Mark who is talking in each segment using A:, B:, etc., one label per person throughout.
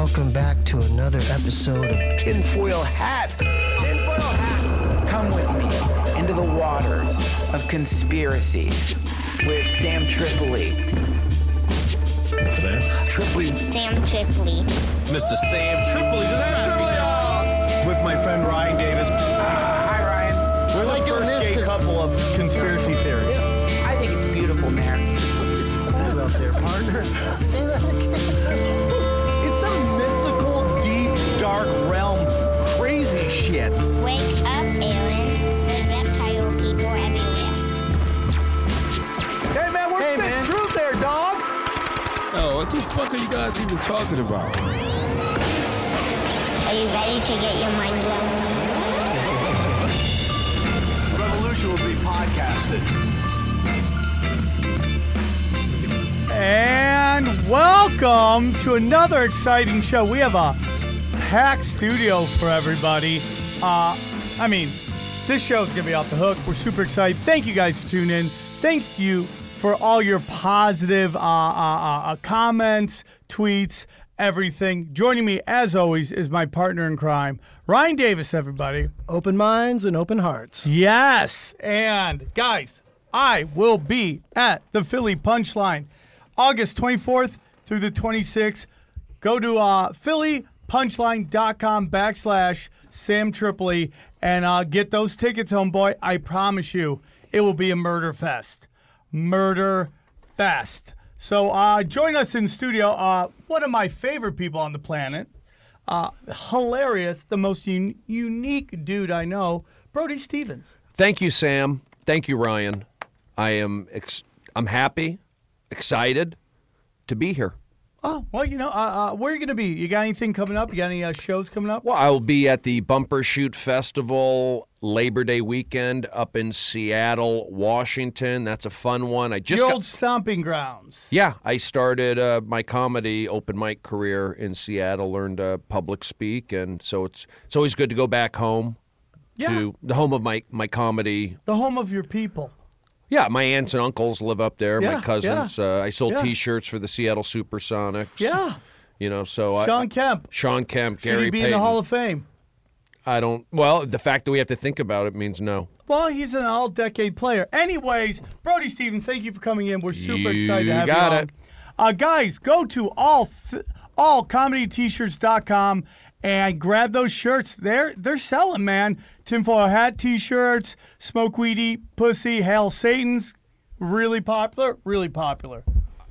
A: welcome back to another episode of
B: Tinfoil Hat. Tinfoil Hat. Come with me into the waters of conspiracy with Sam Tripoli.
C: Sam?
B: Tripoli.
D: Sam Tripoli.
C: Mr. Sam Tripoli.
E: with my friend Ryan Davis.
C: Fuck are you guys even talking about?
D: Are you ready to get your mind blown?
F: Revolution will be podcasted.
G: And welcome to another exciting show. We have a packed studio for everybody. Uh, I mean, this show is going to be off the hook. We're super excited. Thank you guys for tuning in. Thank you for all your positive uh, uh, uh, uh, comments, tweets, everything. Joining me, as always, is my partner in crime, Ryan Davis, everybody.
A: Open minds and open hearts.
G: Yes. And guys, I will be at the Philly Punchline August 24th through the 26th. Go to uh, phillypunchline.com backslash Sam Tripoli and uh, get those tickets, homeboy. I promise you, it will be a murder fest. Murder fest. So uh, join us in studio. Uh, one of my favorite people on the planet uh, hilarious, the most un- unique dude I know, Brody Stevens.
H: Thank you, Sam. Thank you, Ryan. I am ex- I'm happy, excited to be here.
G: Oh well, you know, uh, uh, where are you gonna be? You got anything coming up? You got any uh, shows coming up?
H: Well, I will be at the Bumbershoot Festival Labor Day weekend up in Seattle, Washington. That's a fun one. I just
G: Your
H: got-
G: old stomping grounds.
H: yeah, I started uh, my comedy open mic career in Seattle. Learned uh, public speak, and so it's it's always good to go back home
G: Yeah.
H: to the home of my my comedy
G: The home of your people.
H: Yeah, my aunts and uncles live up there.
G: Yeah,
H: my cousins.
G: yeah,
H: Uh, I sold
G: yeah.
H: T-shirts for the Seattle SuperSonics.
G: Yeah.
H: you know. So I,
G: Shawn Kemp.
H: Shawn Kemp,
G: Should
H: Gary
G: he be
H: Payton.
G: in the Hall of Fame?
H: I don't. Well, the fact that we have to think about it means no.
G: Well, he's an all-decade player. Anyways, Brody Stevens, thank you for coming in. We're super
H: You
G: excited to have
H: got
G: you Got
H: it.
G: on. Uh, guys, go to all th- allcomedyt-shirts.com and grab those shirts. They're they're selling, man. Tinfoil hat t-shirts, smoke weedy pussy, hail Satan's, really popular, really popular.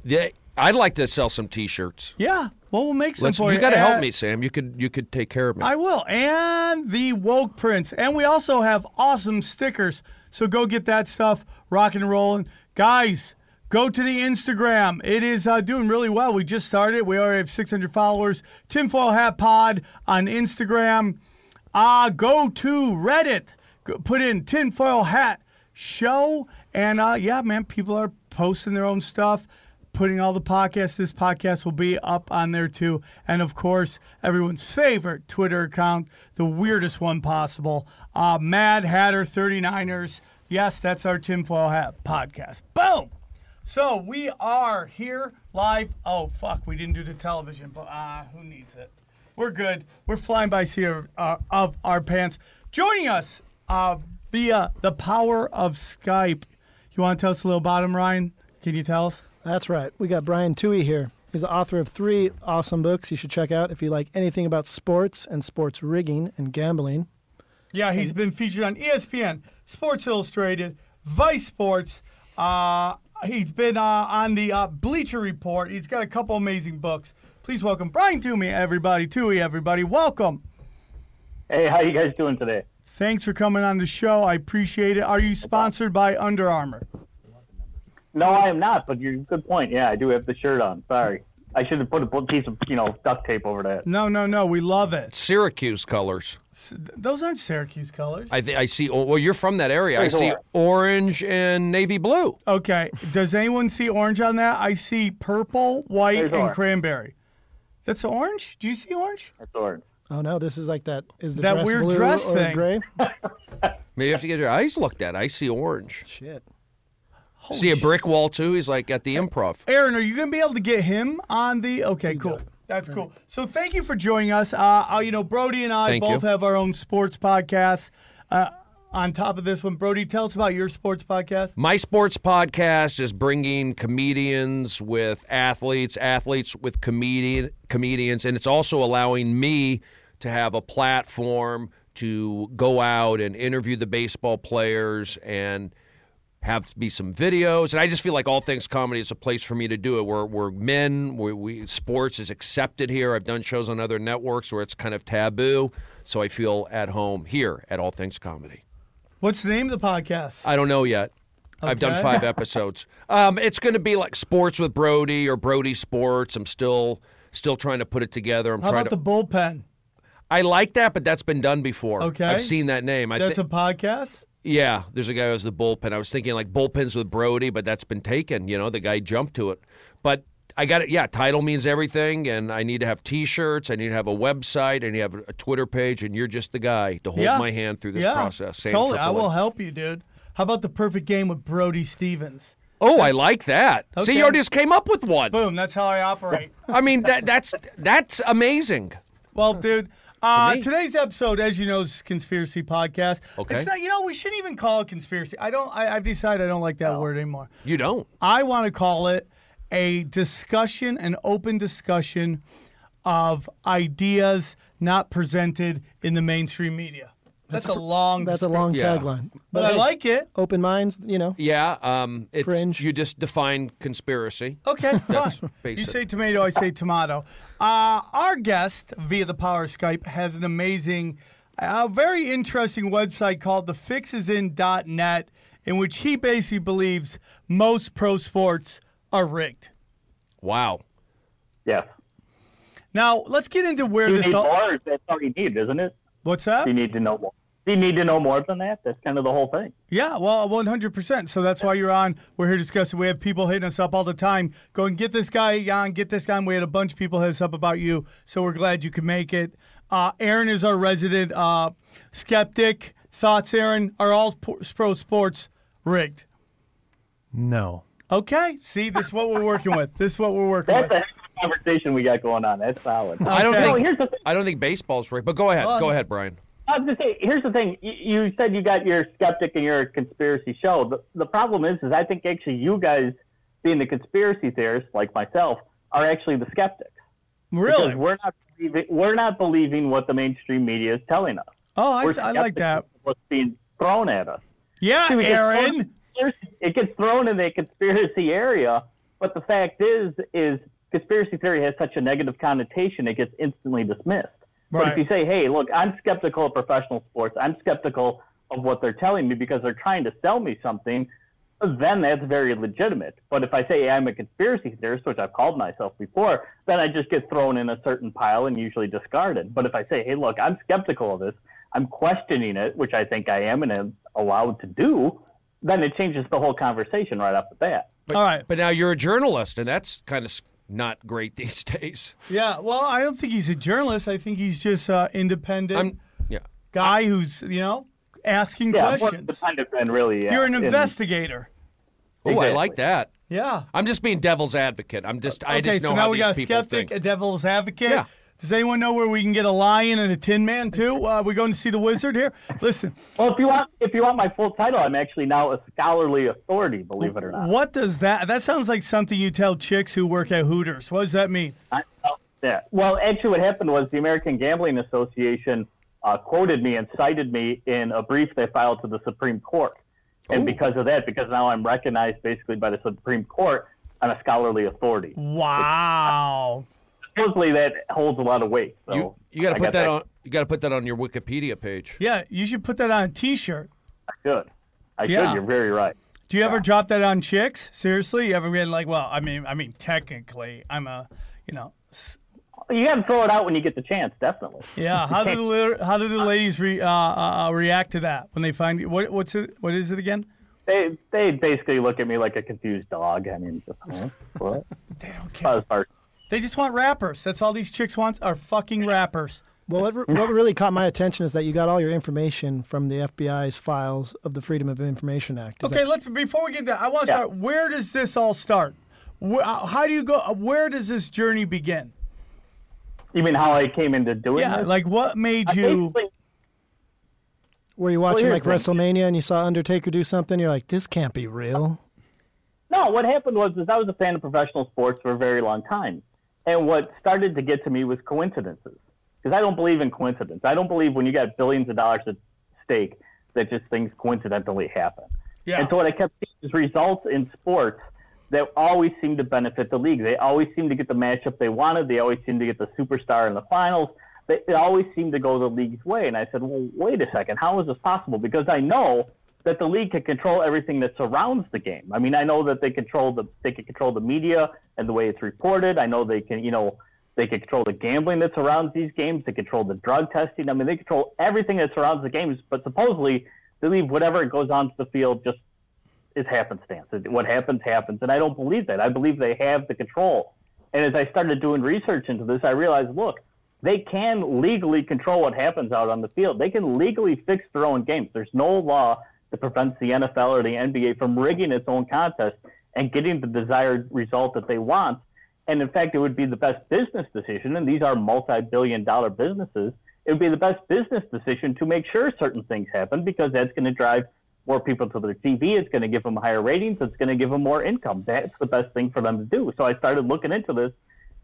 H: Yeah, I'd like to sell some T-shirts.
G: Yeah, well, we'll make some
H: Let's,
G: for
H: you
G: you.
H: got to help me, Sam. You could you could take care of me.
G: I will. And the woke prints. And we also have awesome stickers. So go get that stuff rocking and rolling. Guys, go to the Instagram. It is uh, doing really well. We just started. We already have 600 followers. Tinfoil Hat Pod on Instagram. Uh, go to Reddit. Go, put in Tinfoil Hat Show. And uh, yeah, man, people are posting their own stuff putting all the podcasts. This podcast will be up on there too. And of course, everyone's favorite Twitter account, the weirdest one possible, uh, Mad Hatter 39ers. Yes, that's our tinfoil hat podcast. Boom. So we are here live. Oh fuck, we didn't do the television, but uh, who needs it? We're good. We're flying by seat of, uh, of our pants. Joining us uh, via the power of Skype. You want to tell us a little about him, Ryan? Can you tell us?
A: That's right. We got Brian Tuohy here. He's the author of three awesome books you should check out if you like anything about sports and sports rigging and gambling.
G: Yeah, he's been featured on ESPN, Sports Illustrated, Vice Sports. Uh, he's been uh, on the uh, Bleacher Report. He's got a couple amazing books. Please welcome Brian Toomey, everybody. Tuohy, everybody. Welcome.
I: Hey, how you guys doing today?
G: Thanks for coming on the show. I appreciate it. Are you sponsored by Under Armour?
I: No, I am not, but you're good point. Yeah, I do have the shirt on. Sorry. I should have put a piece of, you know, duct tape over that.
G: No, no, no. We love it.
H: Syracuse colors.
G: Those aren't Syracuse colors.
H: I think I see. oh, Well, you're from that area. I see
I: orange?
H: orange and navy blue.
G: Okay. Does anyone see orange on that? I see purple, white,
I: There's
G: and
I: orange.
G: cranberry. That's orange? Do you see orange?
I: That's orange.
A: Oh no, this is like that. Is the
G: That
A: dress
G: weird
A: blue
G: dress
A: or
G: thing.
A: gray?
H: Maybe you have to get your eyes looked at. I see orange.
A: Shit.
H: see a brick wall too. He's like at the improv.
G: Aaron, are you going to be able to get him on the? Okay, cool. That's cool. So thank you for joining us. Uh, uh, you know, Brody and I
H: Thank
G: both
H: you.
G: have our own sports podcasts. Uh, on top of this one, Brody, tell us about your sports podcast.
H: My sports podcast is bringing comedians with athletes, athletes with comedian comedians, and it's also allowing me to have a platform to go out and interview the baseball players and have be some videos. And I just feel like all things comedy is a place for me to do it. We're we're men. We, we sports is accepted here. I've done shows on other networks where it's kind of taboo, so I feel at home here at All Things Comedy.
G: What's the name of the podcast?
H: I don't know yet. I've done five episodes. Um, it's going to be like sports with Brody or Brody Sports. I'm still still trying to put it together. I'm
G: How
H: trying
G: about
H: to.
G: the bullpen?
H: I like that, but that's been done before.
G: Okay.
H: I've seen that name. I
G: That's
H: thi-
G: a podcast.
H: Yeah, there's a guy who has the bullpen. I was thinking like bullpens with Brody, but that's been taken. You know, the guy jumped to it. But I got it. Yeah, title means everything, and I need to have T-shirts. I need to have a website. I need to have a Twitter page, and you're just the guy to hold
G: yeah.
H: my hand through this
G: yeah.
H: process. Sam
G: Totally. I will help you, dude. How about the perfect game with Brody Stevens?
H: Oh, I like that. See,
G: Okay.
H: you already just came up with one.
G: Boom. That's how I operate.
H: I mean, that that's that's amazing.
G: Well, dude, uh,
H: me.
G: today's episode, as you know, is conspiracy podcast.
H: Okay.
G: It's not. You know, we shouldn't even call it conspiracy. I don't. I, I've decided I don't like that word anymore.
H: You don't.
G: I want to call it a discussion, an open discussion of ideas not presented in the mainstream media. That's a long.
A: That's a long
H: Yeah.
A: tagline.
G: But I
A: hey,
G: like it.
A: open minds. You know,
H: Yeah. Um. It's
A: Fringe.
H: you just define conspiracy.
G: Okay, fine. you
H: basic.
G: say tomato, I say tomato. Uh, our guest via the power Skype has an amazing, uh, very interesting website called thefixisin.net, in which he basically believes most pro sports are rigged.
H: Wow.
I: Yeah.
G: Now let's get into where
I: Do you
G: this.
I: need
G: all-
I: more? That's all you need, isn't it?
G: What's that?
I: You need to know more? Do you need to know more than that? That's kind of the whole thing.
G: Yeah, well, 100%. So that's why you're on. We're here discussing. We have people hitting us up all the time going, get this guy on, get this guy on. We had a bunch of people hit us up about you. So we're glad you could make it. Uh, Aaron is our resident uh, skeptic. Thoughts, Aaron? Are all pro sports rigged?
E: No.
G: Okay. See, this is what we're working with. This is what we're working with.
I: That's
G: with.
I: a conversation we got going on. That's solid.
H: I don't
G: Okay.
H: Think
I: here's.
H: I don't think baseball's rigged. But go ahead.
G: Well,
H: go ahead, Brian.
I: I was gonna say, here's the thing. You, you said you got your skeptic and your conspiracy show. The, the problem is, is I think actually you guys, being the conspiracy theorists like myself, are actually the skeptics.
G: Really?
I: Because we're not believing, we're not believing what the mainstream media is telling us.
G: Oh, I, I like that.
I: What's being thrown at us?
G: Yeah,
I: See,
G: Aaron.
I: It gets thrown in the conspiracy area, but the fact is, is conspiracy theory has such a negative connotation, it gets instantly dismissed. But if you say, "Hey, look, I'm skeptical of professional sports. I'm skeptical of what they're telling me because they're trying to sell me something," then that's very legitimate. But if I say I'm a conspiracy theorist, which I've called myself before, then I just get thrown in a certain pile and usually discarded. But if I say, "Hey, look, I'm skeptical of this. I'm questioning it," which I think I am and am allowed to do, then it changes the whole conversation right off the bat.
H: But,
G: All right.
H: But now you're a journalist, and that's kind of not great these days.
G: Yeah, well, I don't think he's a journalist. I think he's just an independent
H: I'm. Yeah.
G: guy who's, you know, asking
I: Yeah, more
G: questions.
I: independent than really. Yeah,
G: You're an
I: in-
G: investigator.
H: Oh, I like that.
G: Yeah.
H: I'm just being devil's advocate. I'm just. I
G: okay,
H: just know
G: so
H: how
G: now we
H: these
G: got a
H: people
G: skeptic,
H: think.
G: a devil's advocate.
H: Yeah.
G: Does anyone know where we can get a lion and a tin man too? Uh, we going to see the wizard here? Listen,
I: Well, if you want, if you want my full title, I'm actually now a scholarly authority. Believe it or not.
G: what does that? That sounds like something you tell chicks who work at Hooters. What does that mean?
I: I, yeah. Well, actually, what happened was the American Gambling Association uh, quoted me and cited me in a brief they filed to the Supreme Court, and because of that, because now I'm recognized basically by the Supreme Court, I'm a scholarly authority.
G: Wow.
I: Supposedly, that holds a lot of weight. So
H: You you got
I: I
H: to put
I: got
H: that on. You got to put that on your Wikipedia page.
G: Yeah, you should put that on a T-shirt.
I: I should. I
G: Yeah.
I: should. You're very right.
G: Do you ever drop that on chicks? Seriously, you ever been like, well, I mean, I mean, technically, I'm a, you know, s-
I: You got to throw it out when you get the chance. Definitely.
G: yeah. How do the how do the ladies re, uh, uh, react to that when they find you? What what's it? What is it again?
I: They they basically look at me like a confused dog. I mean, just, huh? what?
G: They don't care.
I: As far as-
G: They just want rappers. That's all these chicks want are fucking rappers.
A: Well, what, what really caught my attention is that you got all your information from the FBI's files of the Freedom of Information Act. Is
G: Okay,
A: that-
G: let's before we get that, I want to
I: Yeah.
G: start. Where does this all start? Where, uh, how do you go? uh, Where does this journey begin?
I: You mean how I came into doing
G: Yeah,
I: this?
G: like what made you?
A: Were you watching
I: here's
A: like
I: thing.
A: WrestleMania and you saw Undertaker do something? You're like, this can't be real.
I: No, what happened was is I was a fan of professional sports for a very long time, and what started to get to me was coincidences. Because I don't believe in coincidence. I don't believe when you got billions of dollars at stake that just things coincidentally happen.
G: Yeah.
I: And so what I kept seeing is results in sports that always seem to benefit the league. They always seem to get the matchup they wanted. They always seem to get the superstar in the finals. They, it always seemed to go the league's way. And I said, well, wait a second. How is this possible? Because I know that the league can control everything that surrounds the game. I mean, I know that they control the they can control the media and the way it's reported. I know they can, you know, they can control the gambling that surrounds these games. They control the drug testing. I mean, they control everything that surrounds the games. But supposedly, they leave whatever goes onto the field just is happenstance. What happens happens, and I don't believe that. I believe they have the control. And as I started doing research into this, I realized, look, they can legally control what happens out on the field. They can legally fix their own games. There's no law that prevents the NFL or the NBA from rigging its own contest and getting the desired result that they want. And in fact, it would be the best business decision, and these are multi billion dollar businesses. It would be the best business decision to make sure certain things happen because that's going to drive more people to their TV. It's going to give them higher ratings. It's going to give them more income. That's the best thing for them to do. So I started looking into this.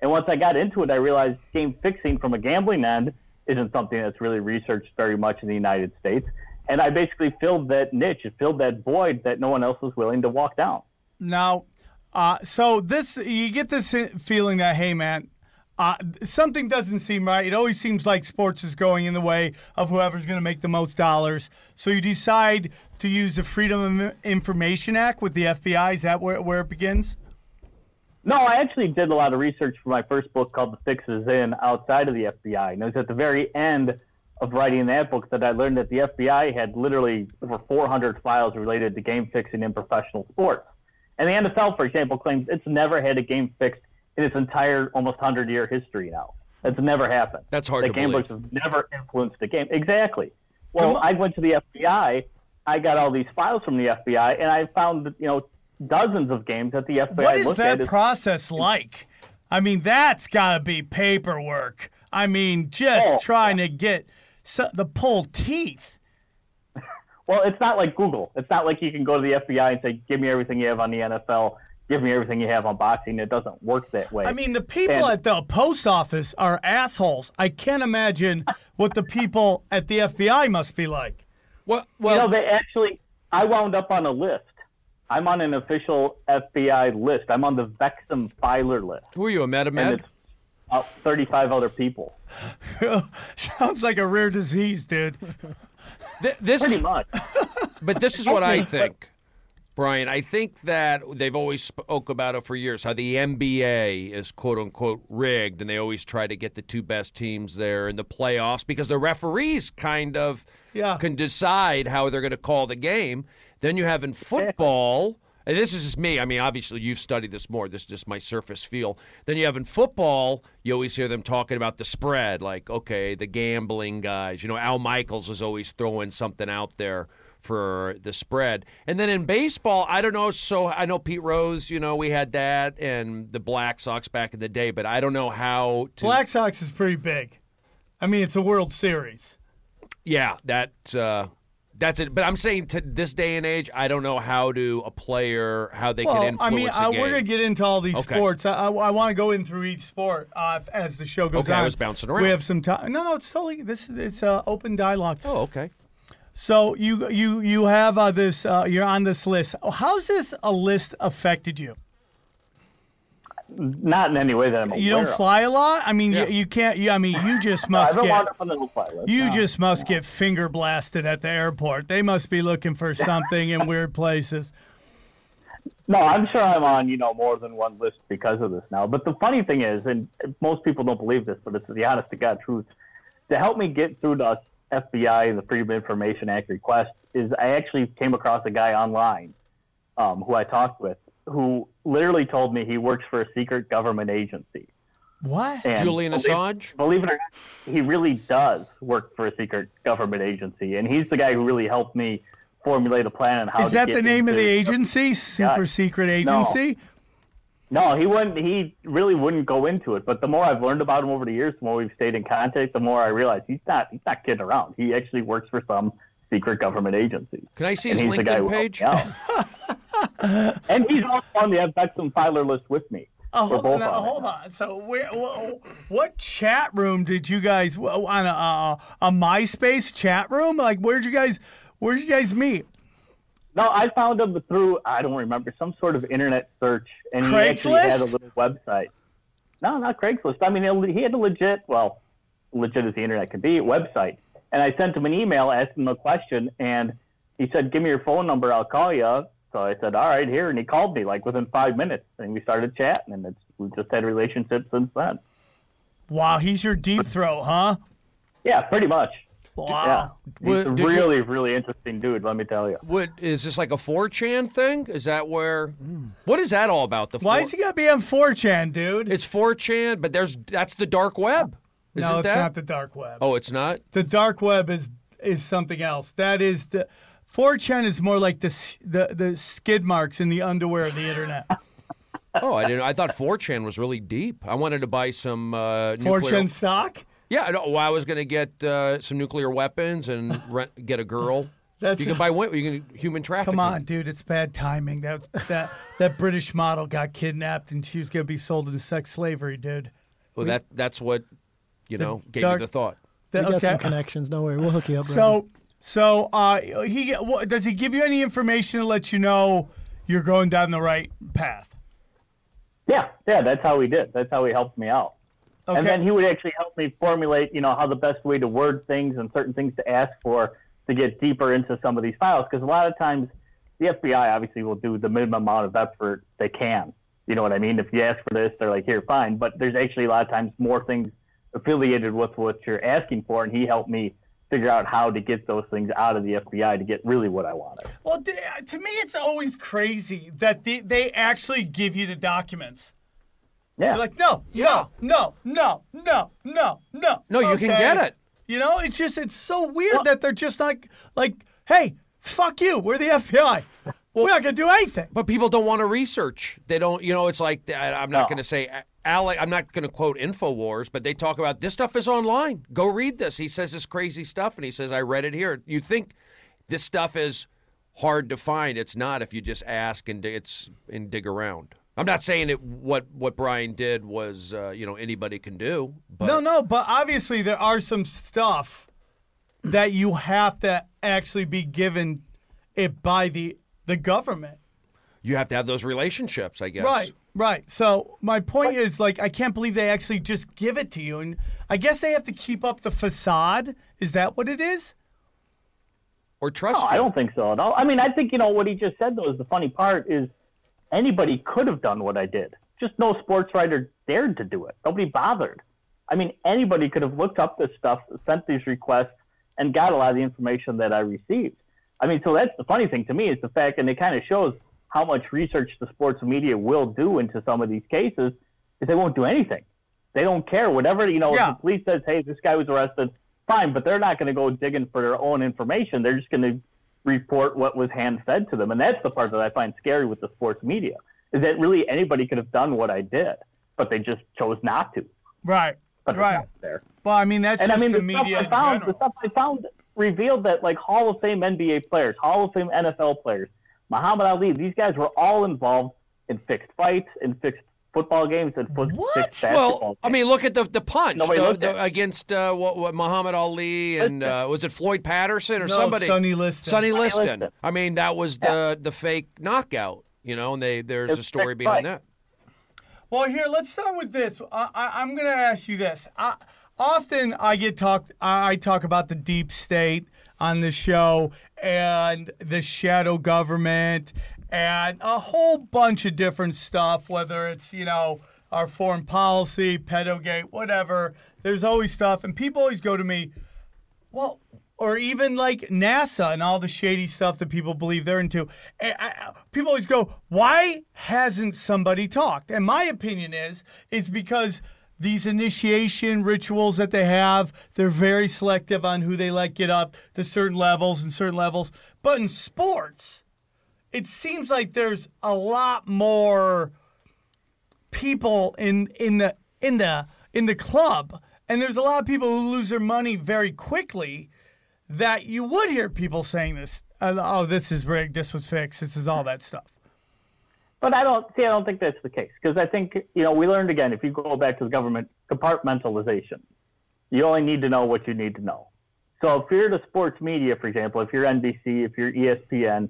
I: And once I got into it, I realized game fixing from a gambling end isn't something that's really researched very much in the United States. And I basically filled that niche, it filled that void that no one else was willing to walk down.
G: Now, uh, so this you get this feeling that hey, man, uh, something doesn't seem right. It always seems like sports is going in the way of whoever's going to make the most dollars. So you decide to use the Freedom of Information Act with the FBI. Is that where, where it begins?
I: No, I actually did a lot of research for my first book called The Fix Is In outside of the FBI. And it was at the very end of writing that book that I learned that the FBI had literally over 400 files related to game fixing in professional sports. And the NFL, for example, claims it's never had a game fixed in its entire almost 100 year history now. That's never happened.
H: That's hard
I: the
H: to
I: gamblers
H: believe.
I: Books have never influenced the game. Exactly. Well, I went to the FBI. I got all these files from the FBI, and I found you know dozens of games that the FBI
G: What is
I: looked
G: that
I: at. as-
G: process like? I mean, that's got to be paperwork. I mean, just
I: Oh,
G: trying to get so, the pull teeth.
I: Well, it's not like Google. It's not like you can go to the FBI and say, "Give me everything you have on the NFL. Give me everything you have on boxing." It doesn't work that way.
G: I mean, the people
I: And-
G: at the post office are assholes. I can't imagine what the people at the FBI must be like.
H: Well,
I: you
H: well,
I: know, they actually. I wound up on a list. I'm on an official FBI list. I'm on the Vexum filer list,
H: who are you, a
I: and
H: MetaMed?
I: It's about 35 other people.
G: Sounds like a rare disease, dude.
H: Th- this
I: Pretty much.
H: But this is what I think, Brian. I think that they've always spoke about it for years. How the NBA is quote unquote rigged, and they always try to get the two best teams there in the playoffs because the referees kind of
G: Yeah.
H: can decide how they're going to call the game. Then you have in football. And this is just me. I mean, obviously, you've studied this more. This is just my surface feel. Then you have in football, you always hear them talking about the spread, like, okay, the gambling guys. You know, Al Michaels is always throwing something out there for the spread. And then in baseball, I don't know. So I know Pete Rose, you know, we had that and the Black Sox back in the day, but I don't know how to.
G: Black Sox is pretty big. I mean, it's a World Series.
H: Yeah, that uh, that's it. But I'm saying to this day and age, I don't know how to a player how they
G: Well,
H: can influence
G: I mean,
H: a
G: I,
H: game.
G: we're gonna get into all these
H: Okay.
G: sports. I, I, I want to go in through each sport uh, as the show goes
H: Okay,
G: on.
H: I was bouncing around.
G: We have some time. No, no, it's totally this. is It's uh, open dialogue.
H: oh, okay.
G: So you you you have uh, this. Uh, you're on this list. How's this a list affected you?
I: Not in any way that I'm aware
G: You don't
I: of.
G: fly a lot. I mean,
H: Yeah.
G: you, you can't. You, I mean, you just must get.
I: up on the no-fly.
G: You
I: no.
G: just must get finger blasted at the airport. They must be looking for something in weird places.
I: No, I'm sure I'm on, you know, more than one list because of this now. But the funny thing is, and most people don't believe this, but it's the honest to God truth. To help me get through the FBI the Freedom of Information Act request is I actually came across a guy online um, who I talked with who literally told me he works for a secret government agency.
G: What?
I: And
H: Julian
I: believe-
H: Assange?
I: Believe it or not, he really does work for a secret government agency, and he's the guy who really helped me formulate a plan on how.
G: Is
I: to
G: that
I: get
G: the name of the agency? Super
I: Yeah.
G: secret agency?
I: No, he wouldn't. He really wouldn't go into it. But the more I've learned about him over the years, the more we've stayed in contact, the more I realize he's not. He's not kidding around. He actually works for some secret government agency.
H: Can I see
I: And
H: his
I: he's the guy
H: LinkedIn
I: who helped
H: page?
I: and he's also on the Beckham Filer list with me.
G: Oh, hold, now,
I: on
G: hold on. So, where, wh- what chat room did you guys on a, a a MySpace chat room? Like, where'd you guys where'd you guys meet?
I: No, I found him through I don't remember some sort of internet search, and he actually had a little website. No, not Craigslist. I mean, he had a legit, well, legit as the internet could be, website. And I sent him an email asking him a question, and he said, "Give me your phone number, I'll call you." So I said, "All right, here." And he called me like within five minutes, and we started chatting, and it's we've just had a relationship since then.
G: Wow, he's your deep throat, huh?
I: Yeah, pretty much.
G: Wow.
I: Yeah, he's
H: What-
I: a
H: did you-
I: really, really interesting dude. Let me tell you.
H: What is this like a 4chan thing? Is that where? What is that all about? The
G: Why
H: four-
G: is he got to be on 4chan, dude?
H: It's 4chan, but there's that's the dark web. Isn't
G: no, it's
H: that?
G: not the dark web.
H: oh, it's not.
G: The dark web is is something else. That is the 4chan is more like the the the skid marks in the underwear of the internet.
H: Oh, I didn't. I thought 4chan was really deep. I wanted to buy some uh, nuclear.
G: 4chan stock.
H: Yeah, no, well, I was going to get uh, some nuclear weapons and rent, get a girl.
G: That's
H: you can buy wo- you can human trafficking.
G: Come on, dude, it's bad timing. That that that British model got kidnapped and she was gonna be sold into sex slavery, dude.
H: Well, that that's what you know gave
G: dark-
H: me the thought.
A: We
G: That-
A: got some connections. Don't worry, we'll hook you up. brother.
G: So so uh, he does he give you any information to let you know you're going down the right path?
I: Yeah, yeah, that's how he did. That's how he helped me out.
G: Okay.
I: And then he would actually help me formulate, you know, how the best way to word things and certain things to ask for to get deeper into some of these files. Because a lot of times, the FBI obviously will do the minimum amount of effort they can. You know what I mean? If you ask for this, they're like, here, fine. But there's actually a lot of times more things affiliated with what you're asking for, and he helped me figure out how to get those things out of the FBI to get really what I wanted.
G: Well, uh, to me, it's always crazy that they, they actually give you the documents.
I: Yeah.
G: You're like, no, no, no, no, no, no, no.
H: No, you can get it.
G: You know, it's just it's so weird that they're just like like, hey, fuck you, we're the FBI. we're not gonna do anything.
H: But people don't want to research. They don't. You know, it's like I- I'm not
I: No.
H: going to say. Uh, Ale, I'm not going to quote Infowars, but they talk about this stuff is online. Go read this. He says this crazy stuff, and he says I read it here. You think this stuff is hard to find? It's not if you just ask and dig, it's and dig around. I'm not saying it. What what Brian did was, uh, you know, anybody can do. But
G: No, no, but obviously there are some stuff that you have to actually be given it by the the government.
H: you have to have those relationships, I guess.
G: Right, right. So my point is like I can't believe they actually just give it to you and I guess they have to keep up the facade. Is that what it is?
H: Or trust
I: No,
H: you.
I: I don't think so at all. I mean, I think you know what he just said though is the funny part is anybody could have done what I did. Just no sports writer dared to do it. Nobody bothered. I mean, anybody could have looked up this stuff, sent these requests, and got a lot of the information that I received. I mean, so that's the funny thing to me is the fact, and it kind of shows how much research the sports media will do into some of these cases, is they won't do anything. They don't care. Whatever you know,
G: Yeah.
I: if the police says, "Hey, this guy was arrested," fine, but they're not going to go digging for their own information. They're just going to report what was hand fed to them, and that's the part that I find scary with the sports media is that really anybody could have done what I did, but they just chose not to.
G: Right.
I: But
G: Right.
I: there.
G: Well, I mean that's
I: And I
G: just
I: mean,
G: the,
I: the, stuff
G: media
I: I
G: in
I: found, the stuff I found revealed that like Hall of Fame NBA players, Hall of Fame NFL players, Muhammad Ali, these guys were all involved in fixed fights, in fixed football games, and fo-
G: What?
I: fixed basketball
H: Well, I mean, look at the the punch
I: Nobody
H: the- the- against uh, what, what Muhammad Ali and uh, was it Floyd Patterson or
G: No,
H: somebody?
G: Sonny Liston.
H: Sonny
I: Sonny
H: Liston.
I: Liston.
H: I mean, that was the the fake knockout. You know, and they there's
I: It's
H: a story behind
I: fight.
H: that.
G: Well, here, let's start with this. I, I, I'm going to ask you this. I, often I get talked. I I talk about the deep state on the show and the shadow government and a whole bunch of different stuff. Whether it's you know our foreign policy, pedogate, whatever. There's always stuff, and people always go to me. Well, or even like NASA and all the shady stuff that people believe they're into. I- people always go, "Why hasn't somebody talked?" And my opinion is, is because these initiation rituals that they have, they're very selective on who they let get up to certain levels and certain levels. But in sports, it seems like there's a lot more people in in the in the in the club, and there's a lot of people who lose their money very quickly. That you would hear people saying this. Uh, oh, this is rigged. This was fixed. This is all that stuff.
I: But I don't see. I don't think that's the case because I think you know we learned again. If you go back to the government compartmentalization, you only need to know what you need to know. So if you're the sports media, for example, if you're NBC, if you're ESPN,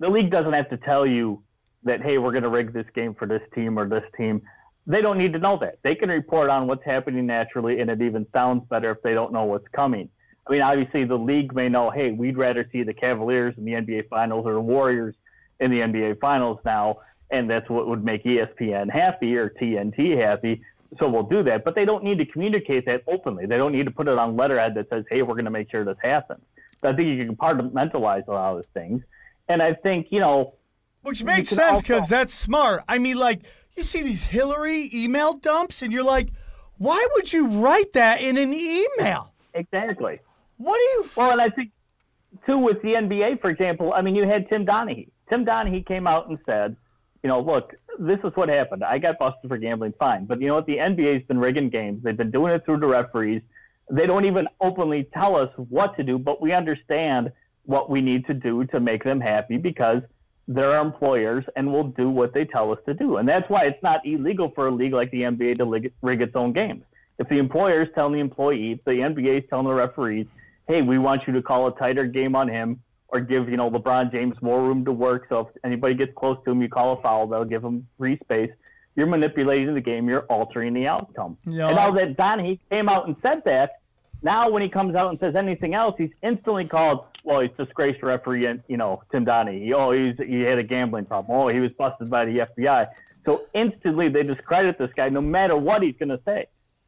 I: the league doesn't have to tell you that hey, we're going to rig this game for this team or this team. They don't need to know that. They can report on what's happening naturally, and it even sounds better if they don't know what's coming. I mean, obviously, the league may know, hey, we'd rather see the Cavaliers in the NBA Finals or the Warriors in the NBA Finals now, and that's what would make ESPN happy or TNT happy. So we'll do that. But they don't need to communicate that openly. They don't need to put it on letterhead that says, hey, we're going to make sure this happens. So I think you can compartmentalize a lot of those things. And I think, you know,
G: Which makes sense
I: also-
G: because that's smart. I mean, like, you see these Hillary email dumps, and you're like, why would you write that in an email?
I: exactly.
G: What do you.
I: Well, and I think too with the NBA, for example. I mean, you had Tim Donaghy. Tim Donaghy came out and said, you know, look, this is what happened. I got busted for gambling, fine, but you know what? The NBA's been rigging games. They've been doing it through the referees. They don't even openly tell us what to do, but we understand what we need to do to make them happy because they're our employers and we'll do what they tell us to do. And that's why it's not illegal for a league like the NBA to rig, its own games. If the employer is telling the employee, the NBA is telling the referees, hey, we want you to call a tighter game on him or give, you know, LeBron James more room to work. So if anybody gets close to him, you call a foul, they'll give him free space. You're manipulating the game, you're altering the outcome.
G: Yeah.
I: And now that Donaghy came out and said that, now when he comes out and says anything else, he's instantly called, well, he's disgraced referee and, you know, Tim Donaghy. Oh, he's, he had a gambling problem. Oh, he was busted by the FBI. So instantly they discredit this guy no matter what he's going to say.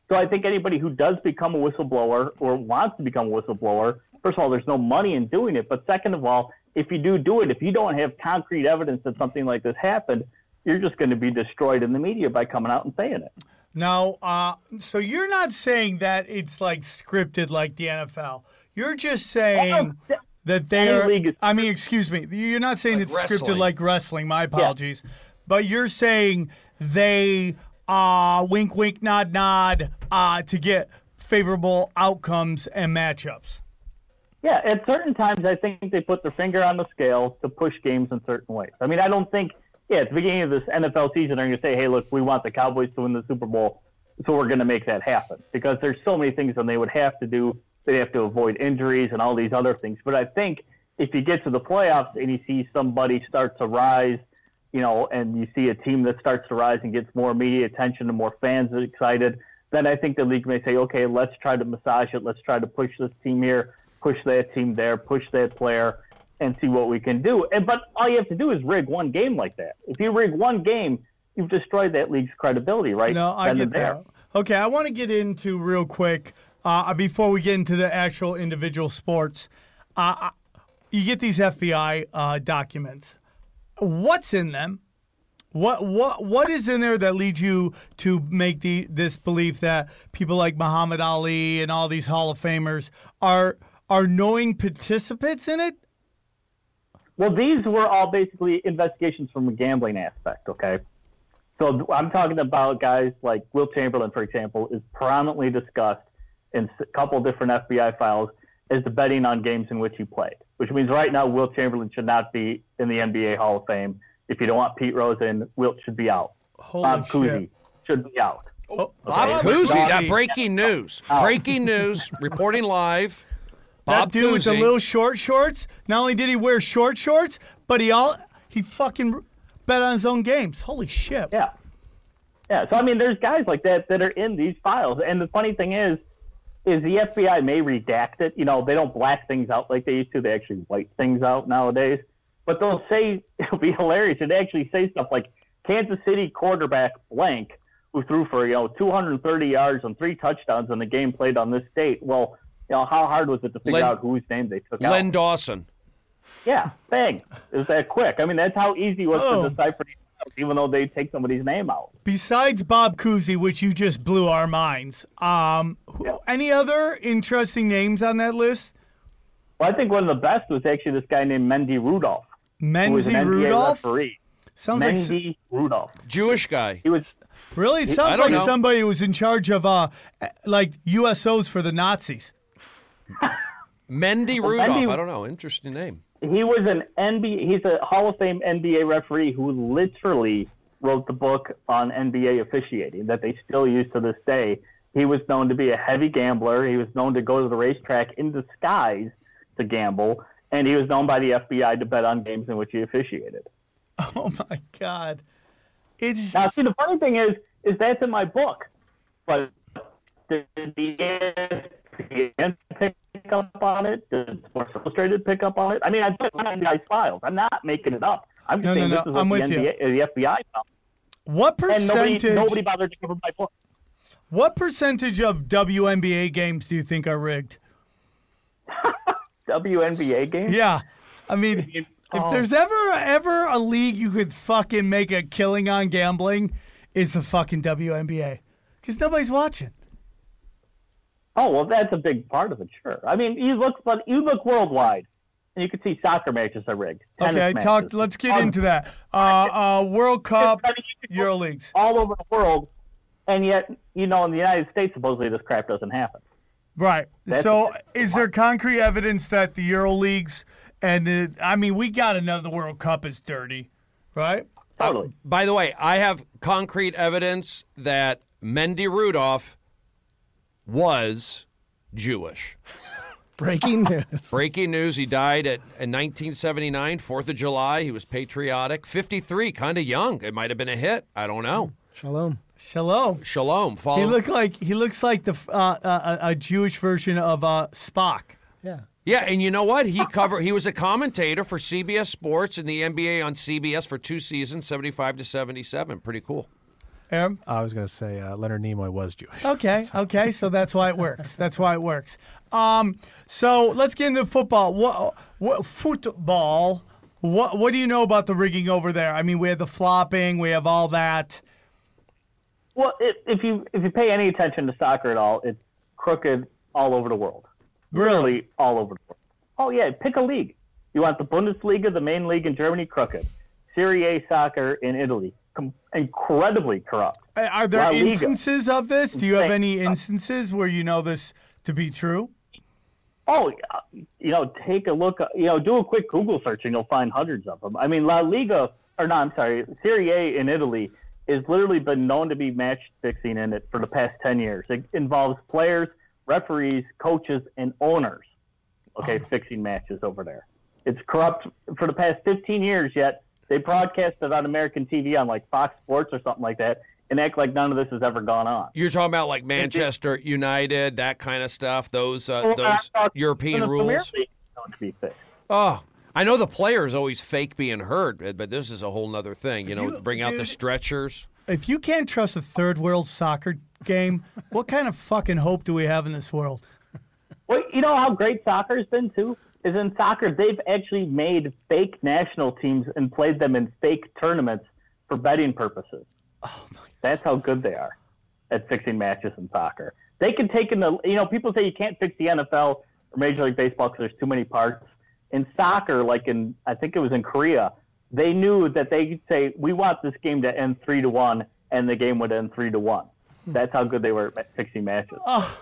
I: So I think anybody who does become a whistleblower or wants to become a whistleblower, first of all, there's no money in doing it. But second of all, if you do do it, if you don't have concrete evidence that something like this happened, you're just going to be destroyed in the media by coming out and saying it.
G: Now, uh, so you're not saying that it's like scripted like the NFL. You're just saying that they are.
I: is-
G: I mean, excuse me. You're not saying
H: Like
G: it's scripted like wrestling. My apologies. But you're saying they uh, wink, wink, nod, nod uh, to get favorable outcomes and matchups.
I: Yeah, at certain times, I think they put their finger on the scale to push games in certain ways. I mean, I don't think, yeah, at the beginning of this NFL season, they're going to say, hey, look, we want the Cowboys to win the Super Bowl, so we're going to make that happen. Because there's so many things that they would have to do. They have to avoid injuries and all these other things. But I think if you get to the playoffs and you see somebody start to rise, you know, and you see a team that starts to rise and gets more media attention and more fans excited, then I think the league may say, okay, let's try to massage it. Let's try to push this team here, push that team there, push that player, and see what we can do. And but all you have to do is rig one game like that. If you rig one game, you've destroyed that league's credibility, right?
G: No, I
I: then
G: get
I: there.
G: that. Okay, I want to get into real quick uh, before we get into the actual individual sports. Uh, you get these FBI uh, documents. What's in them? What what what is in there that leads you to make the this belief that people like Muhammad Ali and all these Hall of Famers are are knowing participants in it?
I: Well, these were all basically investigations from a gambling aspect, okay? So I'm talking about guys like Wilt Chamberlain, for example, is prominently discussed in a couple different FBI files as the betting on games in which he played, which means right now Wilt Chamberlain should not be in the NBA Hall of Fame. If you don't want Pete Rose in, Wilt should be out.
G: Holy
I: Bob
G: shit.
I: Cousy should be out.
G: Oh,
H: Bob
I: Okay.
H: Cousy,
I: Bob-
H: that breaking news. Oh. Breaking news, reporting live.
G: That
H: Bob
G: dude with the little short shorts. Not only did he wear short shorts, but he all he fucking bet on his own games. Holy shit!
I: Yeah. Yeah. So I mean, there's guys like that that are in these files, and the funny thing is, is the FBI may redact it. You know, they don't black things out like they used to. They actually white things out nowadays. But they'll say it'll be hilarious. They actually say stuff like Kansas City quarterback blank who threw for you know 230 yards and three touchdowns in the game played on this date. Well, you know, how hard was it to figure
H: Len-
I: out whose name they took out?
H: Len Dawson.
I: Yeah, bang. It was that quick. I mean, that's how easy it was
G: Oh.
I: to decipher even though they take somebody's name out.
G: Besides Bob Cousy, which you just blew our minds, um, who, any other interesting names on that list?
I: Well, I think one of the best was actually this guy named Mendy Rudolph, who was an
G: Menzie
I: NBA
G: Rudolph.
I: referee.
G: Sounds like s-
I: Rudolph.
H: Jewish guy.
I: He was
G: really. It sounds
H: don't
G: like
H: know.
G: somebody who was in charge of uh, like USOs for the Nazis.
H: Mendy Rudolph.
I: Mendy-
H: I don't know. Interesting name.
I: he was an NBA. He's a Hall of Fame NBA referee who literally wrote the book on NBA officiating that they still use to this day. He was known to be a heavy gambler. He was known to go to the racetrack in disguise to gamble, and he was known by the FBI to bet on games in which he officiated.
G: Oh my God! It's
I: Now, see, the funny thing is, is that's in my book, but did the ESPN pick up on it? Did Sports Illustrated pick up on it? I mean, I put it on guy's files. I'm not making it up. I'm just
G: No,
I: saying
G: no,
I: this
G: no,
I: is what the. NBA, the FBI found.
G: what
I: And nobody,
G: percentage?
I: nobody bothered to cover my book.
G: What percentage of WNBA games do you think are rigged?
I: WNBA games?
G: Yeah, I mean, if
I: Oh.
G: there's ever ever a league you could fucking make a killing on gambling, it's the fucking WNBA because nobody's watching.
I: Oh well, that's a big part of it. Sure. I mean, you look, but you look worldwide, and you can see soccer matches are rigged.
G: Okay, talk.
I: matches.
G: Let's get
I: Um,
G: into that. Uh, uh, World Cup,
I: I mean, you can
G: Euro leagues.
I: all over the world, and yet, you know, in the United States, supposedly this crap doesn't happen.
G: Right.
I: That's
G: so, is there concrete evidence that the Euro leagues and uh, I mean, we got to know the World Cup is dirty, right?
I: Totally.
H: By the way, I have concrete evidence that Mendy Rudolph was Jewish.
A: Breaking news.
H: Breaking news: He died at in 1979, Fourth of July. He was patriotic. 53, kind of young. It might have been a hit. I don't know.
A: Shalom.
G: Shalom.
H: Shalom. Follow.
G: He looked like he looks like the uh, uh, a Jewish version of uh, Spock.
A: Yeah.
H: Yeah, and you know what? He covered. He was a commentator for CBS Sports and the NBA on CBS for two seasons, 75 to 77. Pretty cool.
G: Aaron?
J: I was going to say uh, Leonard Nimoy was Jewish.
G: Okay, okay, so that's why it works. That's why it works. Um, so let's get into football. What, what football? What what do you know about the rigging over there? I mean, we have the flopping, we have all that.
I: Well, if, if you if you pay any attention to soccer at all, it's crooked all over the world.
G: Really?
I: Literally all over the world. Oh yeah, pick a league. You want the Bundesliga, the main league in Germany, crooked. Serie A soccer in Italy, com- incredibly corrupt.
G: Are there
I: La Liga.
G: instances of this? Do you have any instances where you know this to be true?
I: Oh, you know, take a look. You know, do a quick Google search and you'll find hundreds of them. I mean, La Liga, or no, I'm sorry, Serie A in Italy has literally been known to be match fixing in it for the past ten years. It involves players, referees, coaches, and owners. Okay, oh. fixing matches over there. It's corrupt for the past 15 years. Yet they broadcast it on American TV on like Fox Sports or something like that, and act like none of this has ever gone on.
H: You're talking about like Manchester United, that kind of stuff. Those uh,
I: Well,
H: those European
I: the
H: rules.
I: League is going to be fixed.
H: Oh, I know the players always fake being hurt, but- but this is a whole other thing. You know,
G: you-
H: bring out the stretchers.
G: If you can't trust a third world soccer game, what kind of fucking hope do we have in this world?
I: Well, you know how great soccer's been too? Is in soccer they've actually made fake national teams and played them in fake tournaments for betting purposes. Oh my! That's how good they are at fixing matches in soccer. They can take in the you know people say you can't fix the NFL or Major League Baseball because there's too many parts. In soccer, like in I think it was in Korea, they knew that they could say we want this game to end three to one, and the game would end three to one. Hmm. That's how good they were at fixing matches. Oh.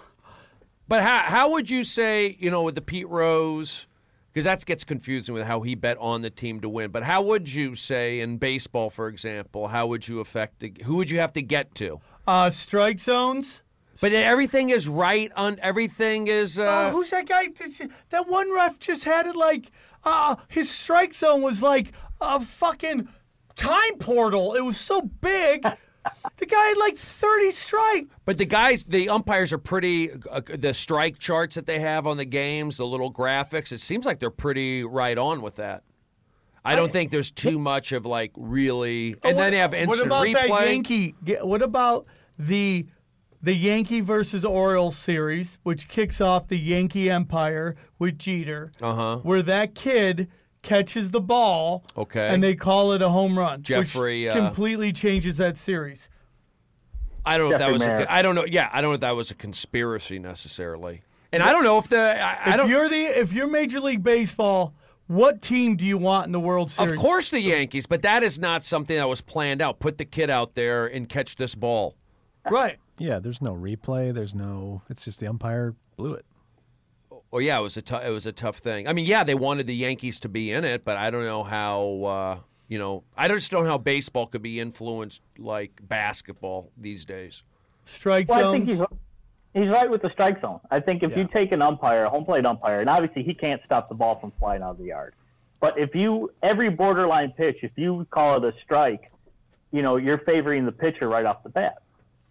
H: But how how would you say you know with the Pete Rose? Because that gets confusing with how he bet on the team to win. But how would you say in baseball, for example, how would you affect the, who would you have to get to?
G: Uh, strike zones.
H: But everything is right on everything is. Uh,
G: Oh, who's that guy? This- That one ref just had it like uh, his strike zone was like a fucking time portal. It was so big. The guy had like 30 strike.
H: But the guys, the umpires are pretty. Uh, the strike charts that they have on the games, the little graphics, it seems like they're pretty right on with that. I don't think there's too much of like really. And then they have instant
G: What about
H: replay.
G: that Yankee? What about the the Yankee versus Orioles series, which kicks off the Yankee Empire with Jeter,
H: Uh-huh.
G: where that kid catches the ball,
H: Okay.
G: and they call it a home run,
H: Jeffrey,
G: which
H: uh,
G: completely changes that series.
H: I don't know if that was. A, I don't know. Yeah, I don't know if that was a conspiracy necessarily. And I don't know if the. I, I
G: if
H: don't.
G: you're the if you're Major League Baseball, What team do you want in the World Series?
H: Of course, the Yankees, but that is not something that was planned out. Put the kid out there and catch this ball.
G: Right.
J: Yeah, there's no replay. There's no. It's just the umpire blew it.
H: Oh yeah, it was a it was a tough thing. I mean, yeah, they wanted the Yankees to be in it, but I don't know how. Uh, you know, I just don't know how baseball could be influenced like basketball these days.
G: Strike
I: Well, I think he's he's right with the strike zone. I think if you take an umpire, a home plate umpire, and obviously he can't stop the ball from flying out of the yard. But if you every borderline pitch, if you call it a strike, you know you're favoring the pitcher right off the bat.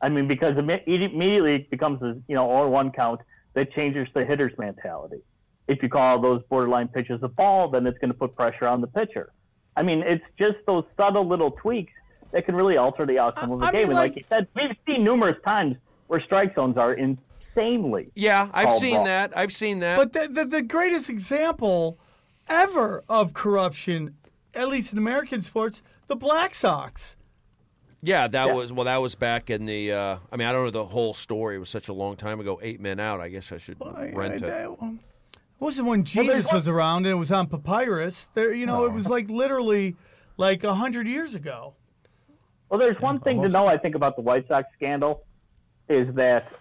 I: I mean, because it immediately it becomes a you know or one count that changes the hitter's mentality. If you call those borderline pitches a ball, then it's going to put pressure on the pitcher. I mean, it's just those subtle little tweaks that can really alter the outcome of the
G: I
I: game.
G: mean,
I: and like,
G: like-
I: you said, we've seen numerous times where strike zones are insanely.
H: Yeah, I've seen
I: wrong.
H: that. I've seen that.
G: But the, the, the greatest example ever of corruption, at least in American sports, the Black Sox.
H: Yeah, that
I: Yeah.
H: was well. That was back in the. Uh, I mean, I don't know the whole story. It was such a long time ago. Eight men out. I guess I should rent it.
G: It wasn't when Jesus was around and it was on papyrus. There, you know, it was like literally like a hundred years ago.
I: Well, there's one thing to know, I think, about the White Sox scandal is that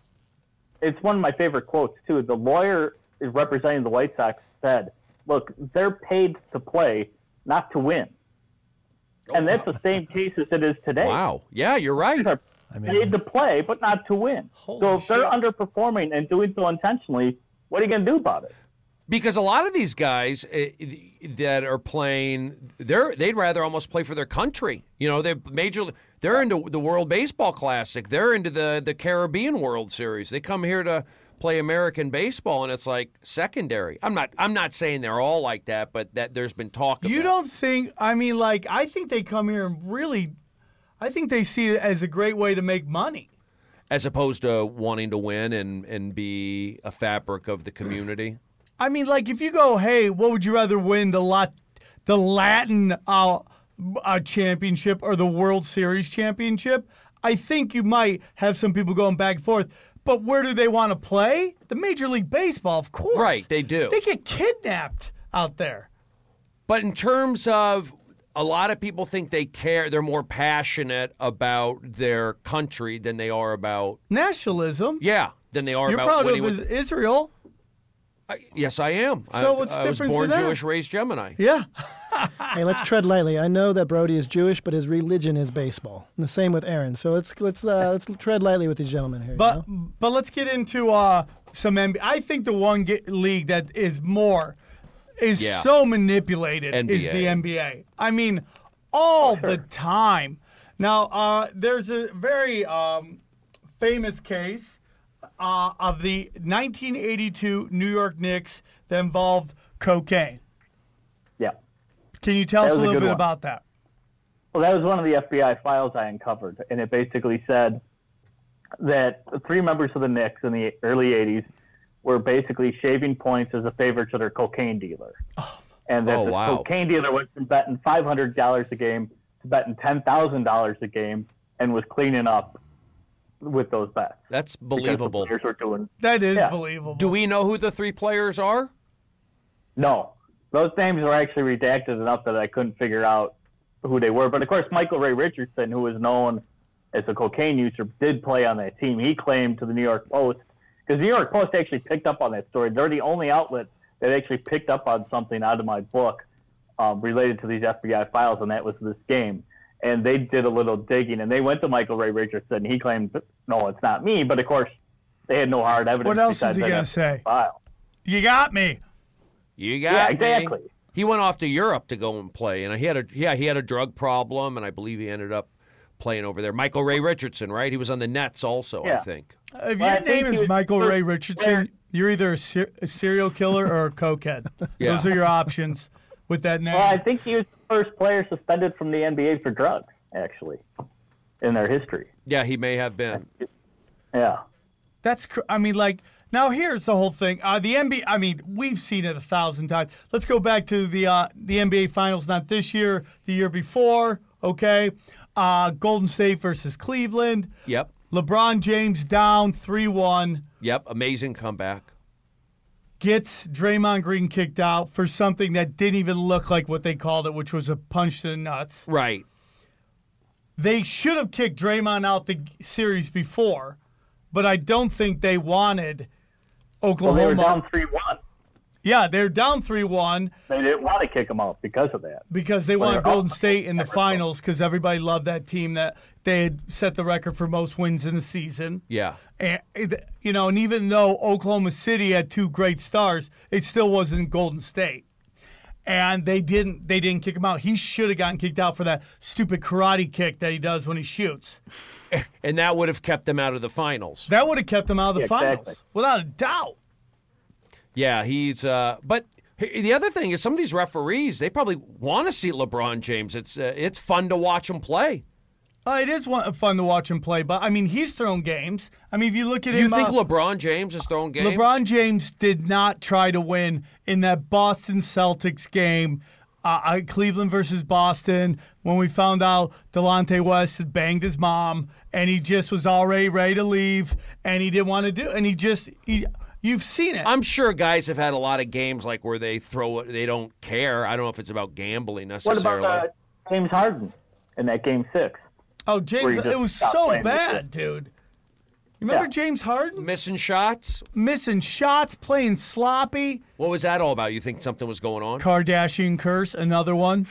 I: it's one of my favorite quotes, too. The lawyer is representing the White Sox said, look, they're paid to play, not to win. And that's the same case as it is today.
H: Wow. Yeah, you're right.
I: They're paid to play, but not to win. So if they're underperforming and doing so intentionally, what are you going to do about it?
H: Because a lot of these guys uh, that are playing, they're they'd rather almost play for their country. You know, they're major. They're into the World Baseball Classic. They're into the the Caribbean World Series. They come here to play American baseball, and it's like secondary. I'm not. I'm not saying they're all like that, but that there's been talk.
G: You don't think? I mean, like I think they come here and really, I think they see it as a great way to make money.
H: as opposed to wanting to win and and be a fabric of the community.
G: I mean, like if you go, hey, what would you rather win the lot, the Latin uh, uh, championship or the World Series championship? I think you might have some people going back and forth. But where do they want to play? The Major League Baseball, of course.
H: Right, they do.
G: They get kidnapped out there.
H: But in terms of a lot of people think they care, they're more passionate about their country than they are about
G: Nationalism.
H: yeah, than they are
G: You're
H: about
G: proud of is- Israel.
H: I- yes, I am.
G: So
H: I,
G: what's
H: I was born
G: them?
H: Jewish, raised Gemini.
G: Yeah.
A: hey, let's tread lightly. I know that Brody is Jewish, but his religion is baseball. And the same with Aaron. So let's let's uh, let's tread lightly with these gentlemen here. you
G: But
A: know?
G: but let's get into uh, some NBA. I think the one get, league that is more is
H: Yeah.
G: so manipulated is the NBA. I mean, all the time. Now uh, there's a very um, famous case uh, of the 1982 New York Knicks that involved cocaine.
I: Yeah.
G: Can you tell
I: That
G: us a
I: was a
G: little bit
I: one.
G: about that?
I: Well, that was one of the FBI files I uncovered, and it basically said that three members of the Knicks in the early '80s were basically shaving points as a favor to their cocaine dealer, and that
H: Oh,
I: the
H: wow.
I: cocaine dealer went from betting five hundred dollars a game to betting ten thousand dollars a game, and was cleaning up with those bets.
H: That's
I: because the
H: believable.
I: players were doing
G: That is
I: Yeah.
G: believable.
H: Do we know who the three players are?
I: No, those names were actually redacted enough that I couldn't figure out who they were. But of course, Michael Ray Richardson, who was known as a cocaine user, did play on that team. He claimed to the New York Post because the New York Post actually picked up on that story. They're the only outlet that actually picked up on something out of my book um, related to these FBI files, and that was this game. And they did a little digging, and they went to Michael Ray Richardson. And he claimed, "No, it's not me." But of course, they had no hard evidence.
G: What else is he
I: that
G: gonna say?
I: File.
G: You got me.
H: You got
I: Yeah,
H: me.
I: exactly.
H: He went off to Europe to go and play, and he had a yeah he had a drug problem, and I believe he ended up playing over there. Michael Ray Richardson, right? He was on the Nets also, I
I: Yeah.
H: think.
G: Uh, if
I: Well,
G: your
I: think
G: name is Michael Ray Richardson,
I: player-
G: you're either a, ser- a serial killer or a cokehead.
H: Yeah.
G: Those are your options with that name.
I: Well, I think he was the first player suspended from the NBA for drugs, actually, in their history.
H: Yeah, he may have been.
I: Yeah.
G: That's, cr- I mean, like, now here's the whole thing. Uh, the NBA, I mean, we've seen it a thousand times. Let's go back to the uh, the NBA Finals, not this year, the year before, okay? Uh, Golden State versus Cleveland.
H: Yep.
G: LeBron James down 3 1.
H: Yep. Amazing comeback.
G: Gets Draymond Green kicked out for something that didn't even look like what they called it, which was a punch to the nuts.
H: Right.
G: They should have kicked Draymond out the series before, but I don't think they wanted
I: Well,
G: Oklahoma.
I: they were down three one.
G: Yeah, they're down 3 1
I: They didn't want to kick him out because of that.
G: because they
I: Well,
G: wanted Golden
I: up.
G: State in the
I: Never
G: finals because everybody loved that team that they had set the record for most wins in the season.
H: Yeah.
G: And, you know, and even though Oklahoma City had two great stars, it still wasn't Golden State. And they didn't they didn't kick him out. He should have gotten kicked out for that stupid karate kick that he does when he shoots.
H: And that would have kept them out of the finals.
G: That would have kept him out of the
I: Yeah,
G: finals
I: exactly.
G: without a doubt.
H: Yeah, he's. Uh, but the other thing is, some of these referees they probably want to see LeBron James. It's uh, it's fun to watch him play.
G: Uh, it is one, fun to watch him play, but I mean, he's thrown games. I mean, if you look at
H: You
G: him, you
H: think
G: uh,
H: LeBron James is throwing games?
G: LeBron James did not try to win in that Boston Celtics game, uh, uh, Cleveland versus Boston, when we found out Delonte West had banged his mom, and he just was already ready to leave, and he didn't want to do, and he just, he, you've seen it.
H: I'm sure guys have had a lot of games like where they throw it, they don't care. I don't know if it's about gambling necessarily.
I: What
H: necessarily.
I: about uh, James Harden in that game six?
G: Oh, James,
I: he
G: it was so bad, dude. You remember
I: Yeah.
G: James Harden
H: Missing shots.
G: missing shots, playing sloppy?
H: What was that all about? You think something was going on?
G: Kardashian curse, another one.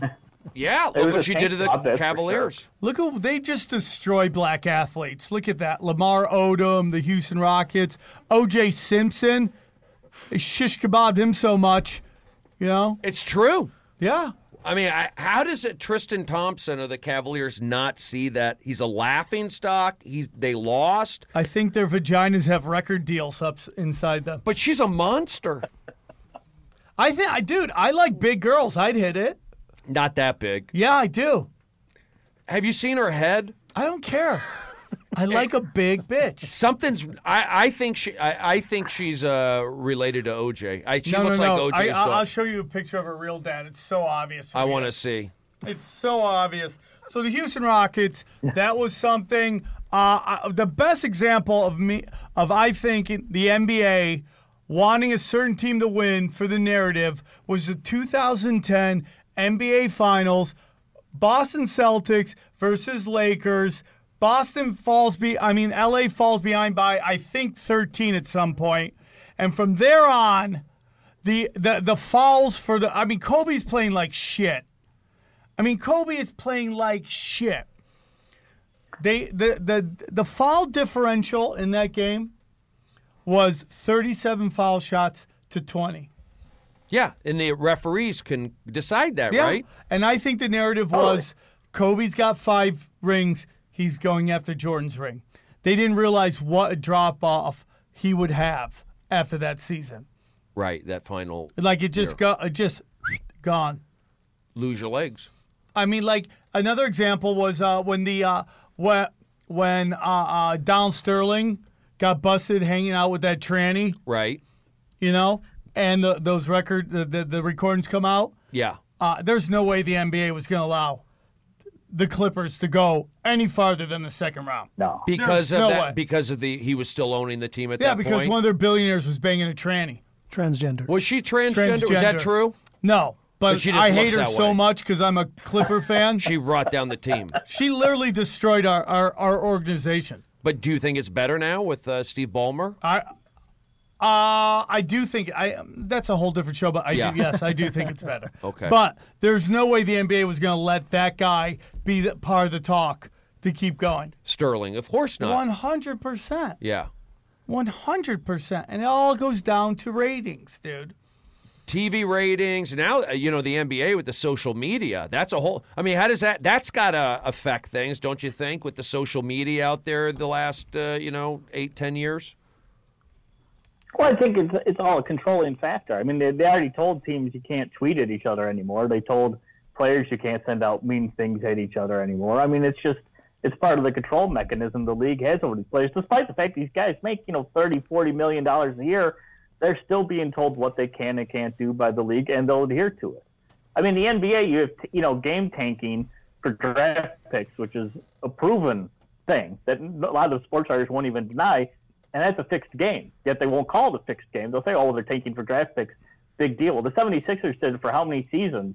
H: Yeah, look what she did to the
I: job, that's for
H: Cavaliers.
G: Look who they just destroy black athletes. Look at that. Lamar Odom, the Houston Rockets, OJ Simpson. They shish kebabbed him so much. You know?
H: It's true.
G: Yeah.
H: I mean, I, how does it Tristan Thompson of the Cavaliers not see that he's a laughing stock? He's they lost,
G: I think their vaginas have record deals up inside them.
H: but she's a monster.
G: I think I dude, I like big girls. I'd hit it.
H: Not that big.
G: Yeah, I do.
H: Have you seen her head?
G: I don't care. I like a big bitch.
H: Something's. I, I think she. I, I think she's uh, related to OJ. I, she
G: no,
H: looks
G: no, no.
H: like
G: I,
H: OJ's
G: I'll. I'll show you a picture of her real dad. It's so obvious.
H: I want to see.
G: It's so obvious. So the Houston Rockets, that was something. Uh, uh, the best example of me of I think the NBA wanting a certain team to win for the narrative was the 2010 NBA Finals, Boston Celtics versus Lakers. Boston falls be I mean LA falls behind by I think 13 at some point. And from there on, the the the fouls for the I mean Kobe's playing like shit. I mean, Kobe is playing like shit. They the the the foul differential in that game was 37 foul shots to 20.
H: Yeah, and the referees can decide that,
G: Yeah.
H: right?
G: And I think the narrative was Kobe's got five rings. He's going after Jordan's ring. They didn't realize what a drop off he would have after that season.
H: Right. That final
G: Like it just got it just gone.
H: lose your legs.
G: I mean, like another example was uh, when the uh, when when uh, uh, Donald Sterling got busted hanging out with that tranny,
H: Right.
G: you know, and the, those record the, the the recordings come out.
H: Yeah.
G: Uh, there's no way the NBA was going to allow the Clippers to go any farther than the second round.
I: No.
H: Because
G: There's
H: of
G: no
H: that.
G: way.
H: Because of the he was still owning the team at
G: Yeah,
H: that point.
G: Yeah, because
H: point.
G: one of their billionaires was banging a tranny.
A: Transgender.
H: was she transgender? Was that true?
G: No, but,
H: But she just
G: I hate her so
H: way.
G: much because I'm a Clipper fan.
H: She brought down the team.
G: she literally destroyed our, our, our organization.
H: But do you think it's better now with uh, Steve Ballmer?
G: I uh I do think I that's a whole different show, but I
H: Yeah.
G: do, yes, I do think it's better.
H: Okay.
G: But there's no way the NBA was going to let that guy be the, part of the talk to keep going.
H: Sterling, of course not.
G: One hundred percent,
H: Yeah.
G: one hundred percent, and it all goes down to ratings, dude.
H: TV ratings. Now, uh, you know, the NBA with the social media. That's a whole. I mean, how does that? That's got to affect things, don't you think, with the social media out there the last, uh, you know, eight, ten years?
I: Well, I think it's it's all a controlling factor. I mean, they, they already told teams you can't tweet at each other anymore. They told players you can't send out mean things at each other anymore. I mean, it's just it's part of the control mechanism the league has over these players. Despite the fact these guys make you know 30, 40 million dollars a year, they're still being told what they can and can't do by the league, and they'll adhere to it. I mean, the NBA, you have you know game tanking for draft picks, which is a proven thing that a lot of sports writers won't even deny. And that's a fixed game. Yet they won't call it a fixed game. They'll say, "Oh, they're tanking for draft picks." Big deal. Well, the 76ers did it for how many seasons?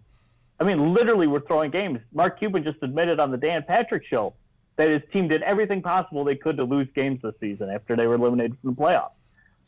I: I mean, literally, we're throwing games. Mark Cuban just admitted on the Dan Patrick show that his team did everything possible they could to lose games this season after they were eliminated from the playoffs.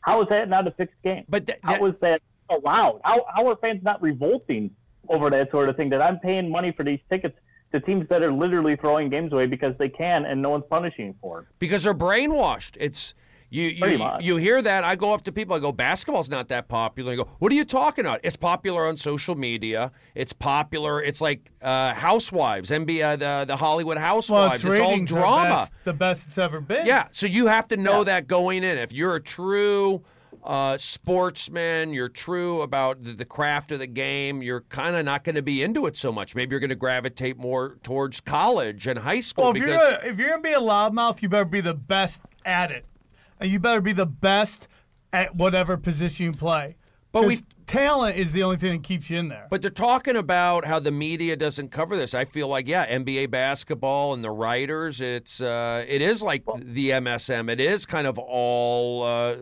I: How is that not a fixed game?
H: But th-
I: how is that allowed? How, how are fans not revolting over that sort of thing? That I'm paying money for these tickets to teams that are literally throwing games away because they can and no one's punishing for it.
H: because they're brainwashed. It's you you, you hear that. I go up to people. I go, basketball's not that popular. I go, what are you talking about? It's popular on social media. It's popular. It's like uh, Housewives, NBA, the the Hollywood
G: Well,
H: Housewives.
G: its
H: it's all
G: ratings are
H: drama.
G: best- the best it's ever been.
H: Yeah, so you have to know that going in. If you're a true uh, sportsman, you're true about the, the craft of the game, you're kind of not going to be into it so much. Maybe you're going to gravitate more towards college and high school
G: Well, if
H: because
G: you're gonna, if you're gonna be a loudmouth, you better be the best at it, and you better be the best at whatever position you play.
H: But we-
G: talent is the only thing that keeps you in there.
H: But they're talking about how the media doesn't cover this. I feel like, yeah, NBA basketball and the writers, it's uh, it is like the MSM. It is kind of all. Uh,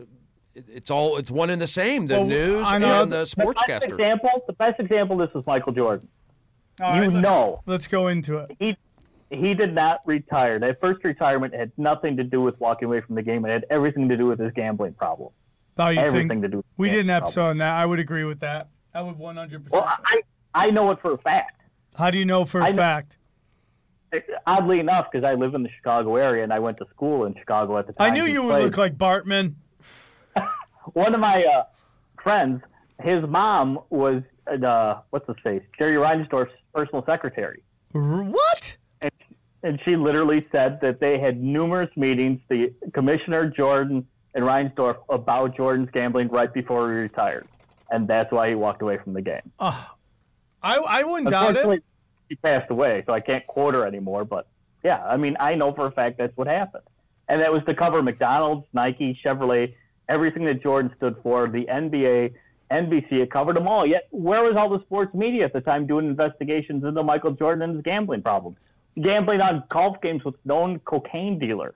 H: it's all. It's one and the same. The
G: Well,
H: news
G: I know
H: and the
I: The best example, the best example, this is Michael Jordan.
G: All
I: you
G: right, let's-
I: know
G: Let's go into it.
I: he he did not retire. That first retirement had nothing to do with walking away from the game. It had everything to do with his gambling problem.
G: Oh, you
I: everything
G: think
I: to do with
G: we did an episode on that? I would agree with that. I would 100.
I: Well,
G: percent
I: I I know it for a fact.
G: How do you know for a
I: know-
G: fact?
I: Oddly enough, because I live in the Chicago area and I went to school in Chicago at the time.
G: I
I: knew
G: you would look like Bartman.
I: one of my uh, friends. His mom was uh, what's his face, Jerry Reinsdorf's personal secretary.
G: What?
I: And, she literally said that they had numerous meetings, the commissioner Jordan and Reinsdorf, about Jordan's gambling right before he retired, and that's why he walked away from the game.
G: I I wouldn't doubt it.
I: She passed away, so I can't quote her anymore. But yeah, I mean, I know for a fact that's what happened, and that was to cover McDonald's, Nike, Chevrolet, everything that Jordan stood for, the NBA. NBC, it covered them all. Yet, where was all the sports media at the time doing investigations into Michael Jordan and his gambling problem? Gambling on golf games with known cocaine dealer.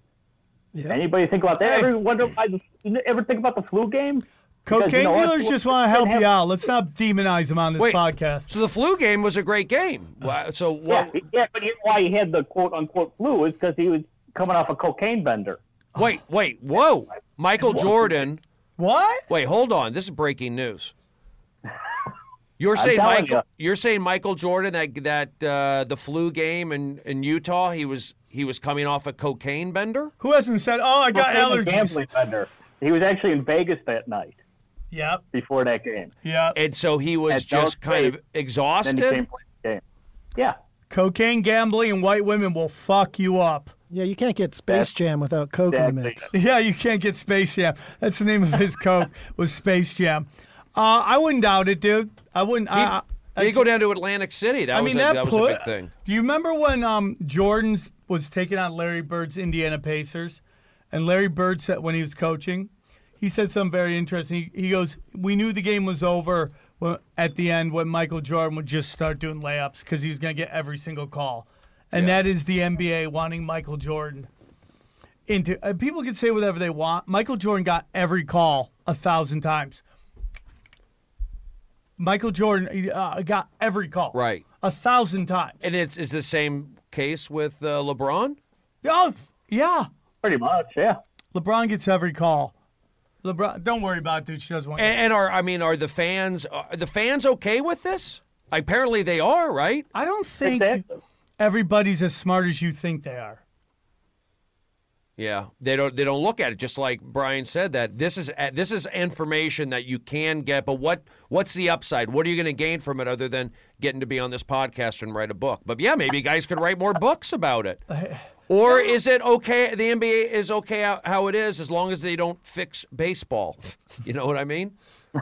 A: Yeah.
I: Anybody think about that?
G: Hey.
I: Ever wonder why? The, ever think about the flu game? Because,
G: Cocaine
I: you know what?
G: dealers just want to help
I: Didn't
G: you
I: have-
G: out. Let's not demonize them on this
H: Wait.
G: podcast.
H: So the flu game was a great game. Wow, So
I: Yeah,
H: what?
I: yeah, but he, why he had the quote unquote flu is because he was coming off a cocaine bender.
H: Wait, wait, whoa! Michael Jordan.
G: What?
H: Wait, hold on. This is breaking news. You're saying Michael?
I: ya.
H: You're saying Michael Jordan that that uh, the flu game in, in Utah he was he was coming off a cocaine bender.
G: Who hasn't said, "Oh, I got
I: Cocaine and
G: allergies"?
I: Gambling bender. He was actually in Vegas that night
G: Yep.
I: before that game.
G: Yep.
H: And so he was
I: At Dallas
H: just kind of exhausted.
I: Then he came the game. Yeah.
G: Cocaine, gambling, and white women will fuck you up.
A: Yeah, you can't get Space
I: That's-
A: Jam without Coke in the
I: that's
A: mix.
G: Yeah, you can't get Space Jam. That's the name of his coke was Space Jam. Uh, I wouldn't doubt it, dude. I wouldn't. I, I,
H: They go down to Atlantic City. That
G: I
H: was
G: mean,
H: a,
G: that,
H: that was a big thing.
G: Do you remember when um, Jordan's was taking on Larry Bird's Indiana Pacers, and Larry Bird said when he was coaching, he said something very interesting. He, he goes, "We knew the game was over when, at the end when Michael Jordan would just start doing layups because he was going to get every single call." And
H: Yeah.
G: that is the NBA wanting Michael Jordan into. Uh, people can say whatever they want. Michael Jordan got every call a thousand times. Michael Jordan uh, got every call
H: Right.
G: a thousand times.
H: And it's is the same case with uh, LeBron.
G: Oh, yeah.
I: Pretty much, yeah.
G: LeBron gets every call. LeBron, don't worry about it, dude. She doesn't want.
H: And, and are I mean, are the fans are the fans okay with this? Apparently they are, right?
G: I don't think
I: Exactly.
G: everybody's as smart as you think they are.
H: Yeah, they don't they don't look at it just like Brian said that this is uh, this is information that you can get, but what what's the upside? What are you going to gain from it other than getting to be on this podcast and write a book? But yeah, maybe guys could write more books about it. Or is it okay? The NBA is okay how, how it is as long as they don't fix baseball. You know what I mean?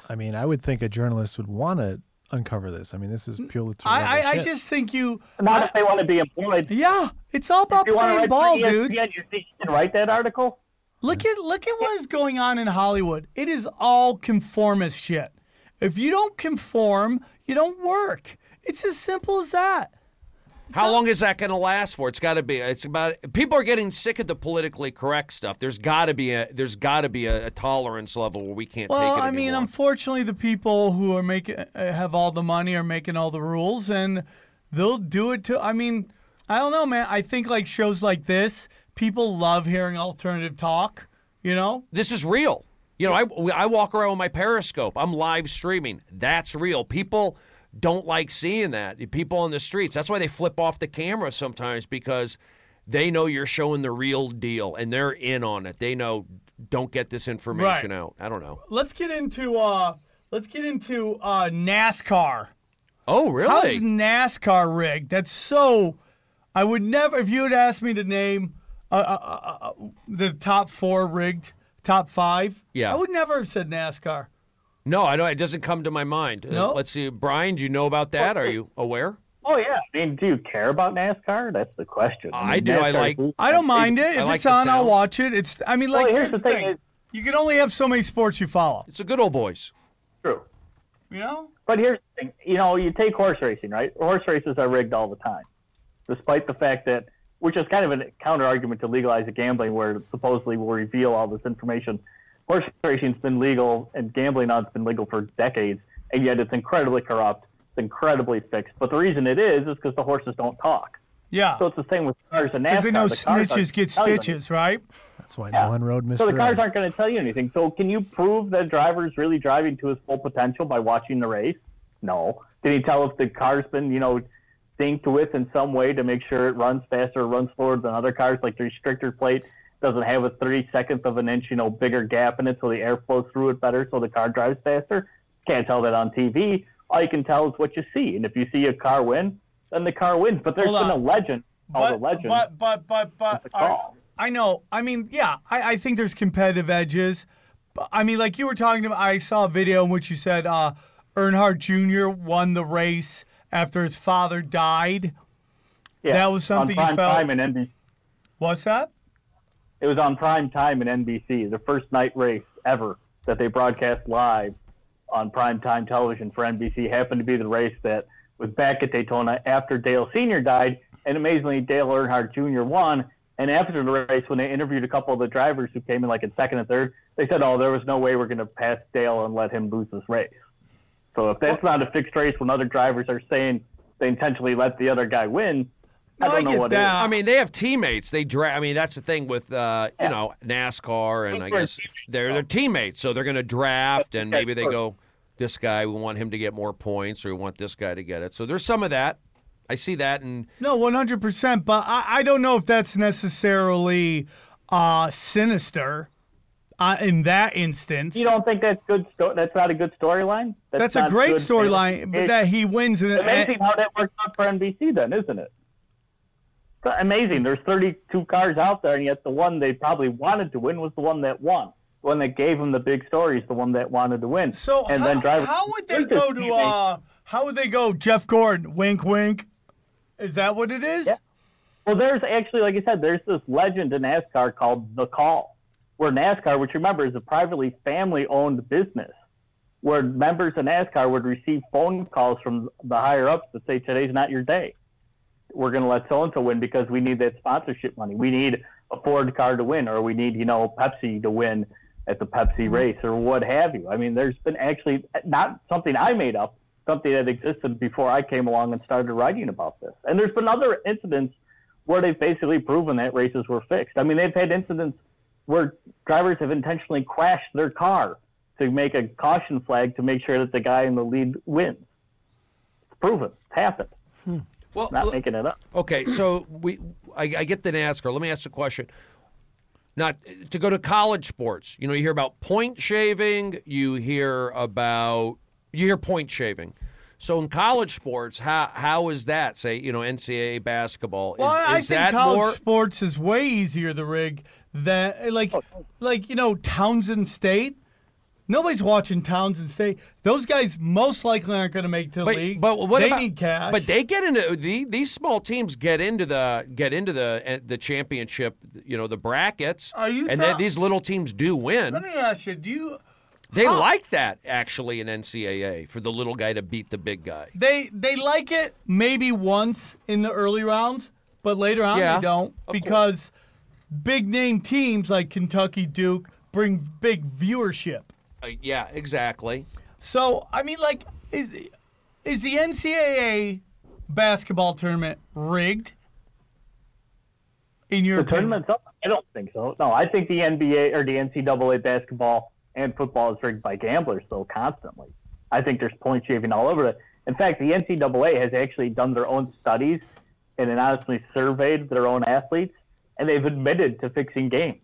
J: I mean, I would think a journalist would want to uncover this. I mean, this is purely.
G: I, I, I just think you.
I: Not if they want to be employed.
G: Yeah, it's all about
I: If you want to
G: playing ball,
I: for
G: dude.
I: ESPN, you think you can write that article?
G: Look at look at what is going on in Hollywood. It is all conformist shit. If you don't conform, you don't work. It's as simple as that.
H: How long is that going to last for? It's got to be. It's about. People are getting sick of the politically correct stuff. There's got to be a. There's got to be a, a tolerance level where we can't
G: Well,
H: take it Well,
G: I mean,
H: anymore.
G: unfortunately, the people who are making uh, have all the money are making all the rules, and they'll do it to. I mean, I don't know, man. I think like shows like this, people love hearing alternative talk. You know,
H: this is real. You know, I, I walk around with my Periscope. I'm live streaming. That's real. People don't like seeing that. People on the streets. That's why they flip off the camera sometimes because they know you're showing the real deal and they're in on it. They know don't get this information
G: Right.
H: out. I don't know.
G: let's get into uh, let's get into uh, NASCAR.
H: Oh, really? How's?
G: NASCAR rigged? That's so. I would never. If you had asked me to name uh, uh, uh, uh, the top four rigged, top five,
H: Yeah.
G: I would never have said NASCAR.
H: No, I know it doesn't come to my mind. Uh,
G: No?
H: let's see, Brian. Do you know about that? Are you aware?
I: Oh yeah. I mean, do you care about NASCAR? That's the question.
H: I
I: mean,
H: do. I like.
G: I don't mind it. If
H: like
G: it's
H: the
G: on, I'll watch it. It's. I mean, like
I: Well,
G: here's, the thing.
I: is-
G: you can only have so many sports you follow.
H: It's a good old boys.
I: True.
G: You know.
I: But here's the thing. You know, you take horse racing, right? Horse races are rigged all the time, despite the fact that, which is kind of a counter argument to legalize gambling, where supposedly we'll reveal all this information. Horse racing's been legal and gambling on it's been legal for decades, and yet it's incredibly corrupt. It's incredibly fixed. But the reason it is is because the horses don't talk.
G: Yeah.
I: So it's the same with cars and NASCAR.
G: Because they know
I: The
G: snitches get stitches, right?
J: That's why
I: Yeah.
J: no one rode Mr.
I: So the cars aren't going to tell you anything. So can you prove that a driver's really driving to his full potential by watching the race? No. Can you tell if the car's been, you know, synced with in some way to make sure it runs faster or runs slower than other cars? Like the restrictor plate doesn't have a 30 seconds of an inch, you know, bigger gap in it so the air flows through it better so the car drives faster. Can't tell that on TV. All you can tell is what you see. And if you see a car win, then the car wins. But there's
G: Hold
I: been
G: on.
I: a legend called
G: But,
I: a legend.
G: but but but but I. I know. I mean, yeah. I, I think there's competitive edges. But, I mean, like you were talking about. I saw a video in which you said uh, Earnhardt Jr. won the race after his father died.
I: yeah,
G: that was something you
I: on prime
G: felt-
I: time in NBC.
G: What's that?
I: It was on prime time in NBC, the first night race ever that they broadcast live on prime time television for NBC. Happened to be the race that was back at Daytona after Dale Sr. died, and amazingly, Dale Earnhardt Jr. won. And after the race, when they interviewed a couple of the drivers who came in like in second and third, they said, "Oh, there was no way we're going to pass Dale and let him lose this race." So if that's not a fixed race, when other drivers are saying they intentionally let the other guy win,
G: No,
I: don't
G: I
I: know
G: get
I: what it is.
G: that.
H: I mean, they have teammates. They draft. I mean, that's the thing with uh, you know NASCAR, and I guess they're they're teammates. So they're going to draft, and maybe they go, this guy, we want him to get more points, or we want this guy to get it. So there's some of that. I see that, and
G: No, one hundred percent. But I, I don't know if that's necessarily uh, sinister. Uh, in that instance,
I: You don't think that's good? Sto- that's not a good storyline.
G: that's a great storyline. But that he wins, and,
I: amazing how that works out for NBC, then, isn't it? Amazing. There's 32 cars out there, and yet the one they probably wanted to win was the one that won. The one that gave them the big story is the one that wanted to win.
G: So
I: and
G: how,
I: then drivers,
G: how would they go to? Uh, how would they go? Jeff Gordon, wink, wink. Is that what it is?
I: Yeah. Well, there's actually, like I said, there's this legend in NASCAR called The Call, where NASCAR, which remember is a privately family owned business, where members of NASCAR would receive phone calls from the higher ups that say, today's not your day. We're going to let so and so win because we need that sponsorship money. We need a Ford car to win, or we need, you know, Pepsi to win at the Pepsi mm-hmm. race, or what have you. I mean, there's been actually not something I made up, something that existed before I came along and started writing about this. And there's been other incidents where they've basically proven that races were fixed. I mean, they've had incidents where drivers have intentionally crashed their car to make a caution flag to make sure that the guy in the lead wins. It's proven. It's happened.
H: Well,
I: Not
H: look-
I: making it up.
H: Okay, so we I, I get the NASCAR. Let me ask a question. Not to go to college sports. You know, you hear about point shaving. You hear about you hear point shaving. So in college sports, how how is that? Say, you know, NCAA basketball. Is,
G: Well, I
H: is
G: think
H: that
G: college
H: more?
G: sports is way easier to rig than like
I: Oh,
G: like you know Townsend State. Nobody's watching Townsend State. Those guys most likely aren't going to make the
H: But,
G: league.
H: but what
G: they
H: about,
G: need cash.
H: But they get into the, these small teams get into the get into the eh, the championship. You know, the brackets.
G: Are you
H: and then these little teams do win.
G: Let me ask you: Do you
H: They like that actually in NCAA for the little guy to beat the big guy.
G: They they like it maybe once in the early rounds, but later on
H: Yeah,
G: they don't because big name teams like Kentucky, Duke bring big viewership.
H: Uh, yeah, exactly.
G: So I mean, like, is is the NCAA basketball tournament rigged? In your
I: The
G: opinion?
I: tournament? I don't think so. No, I think the NBA or the NCAA basketball and football is rigged by gamblers so constantly. I think there's point shaving all over it. In fact, the NCAA has actually done their own studies and then honestly surveyed their own athletes, and they've admitted to fixing games.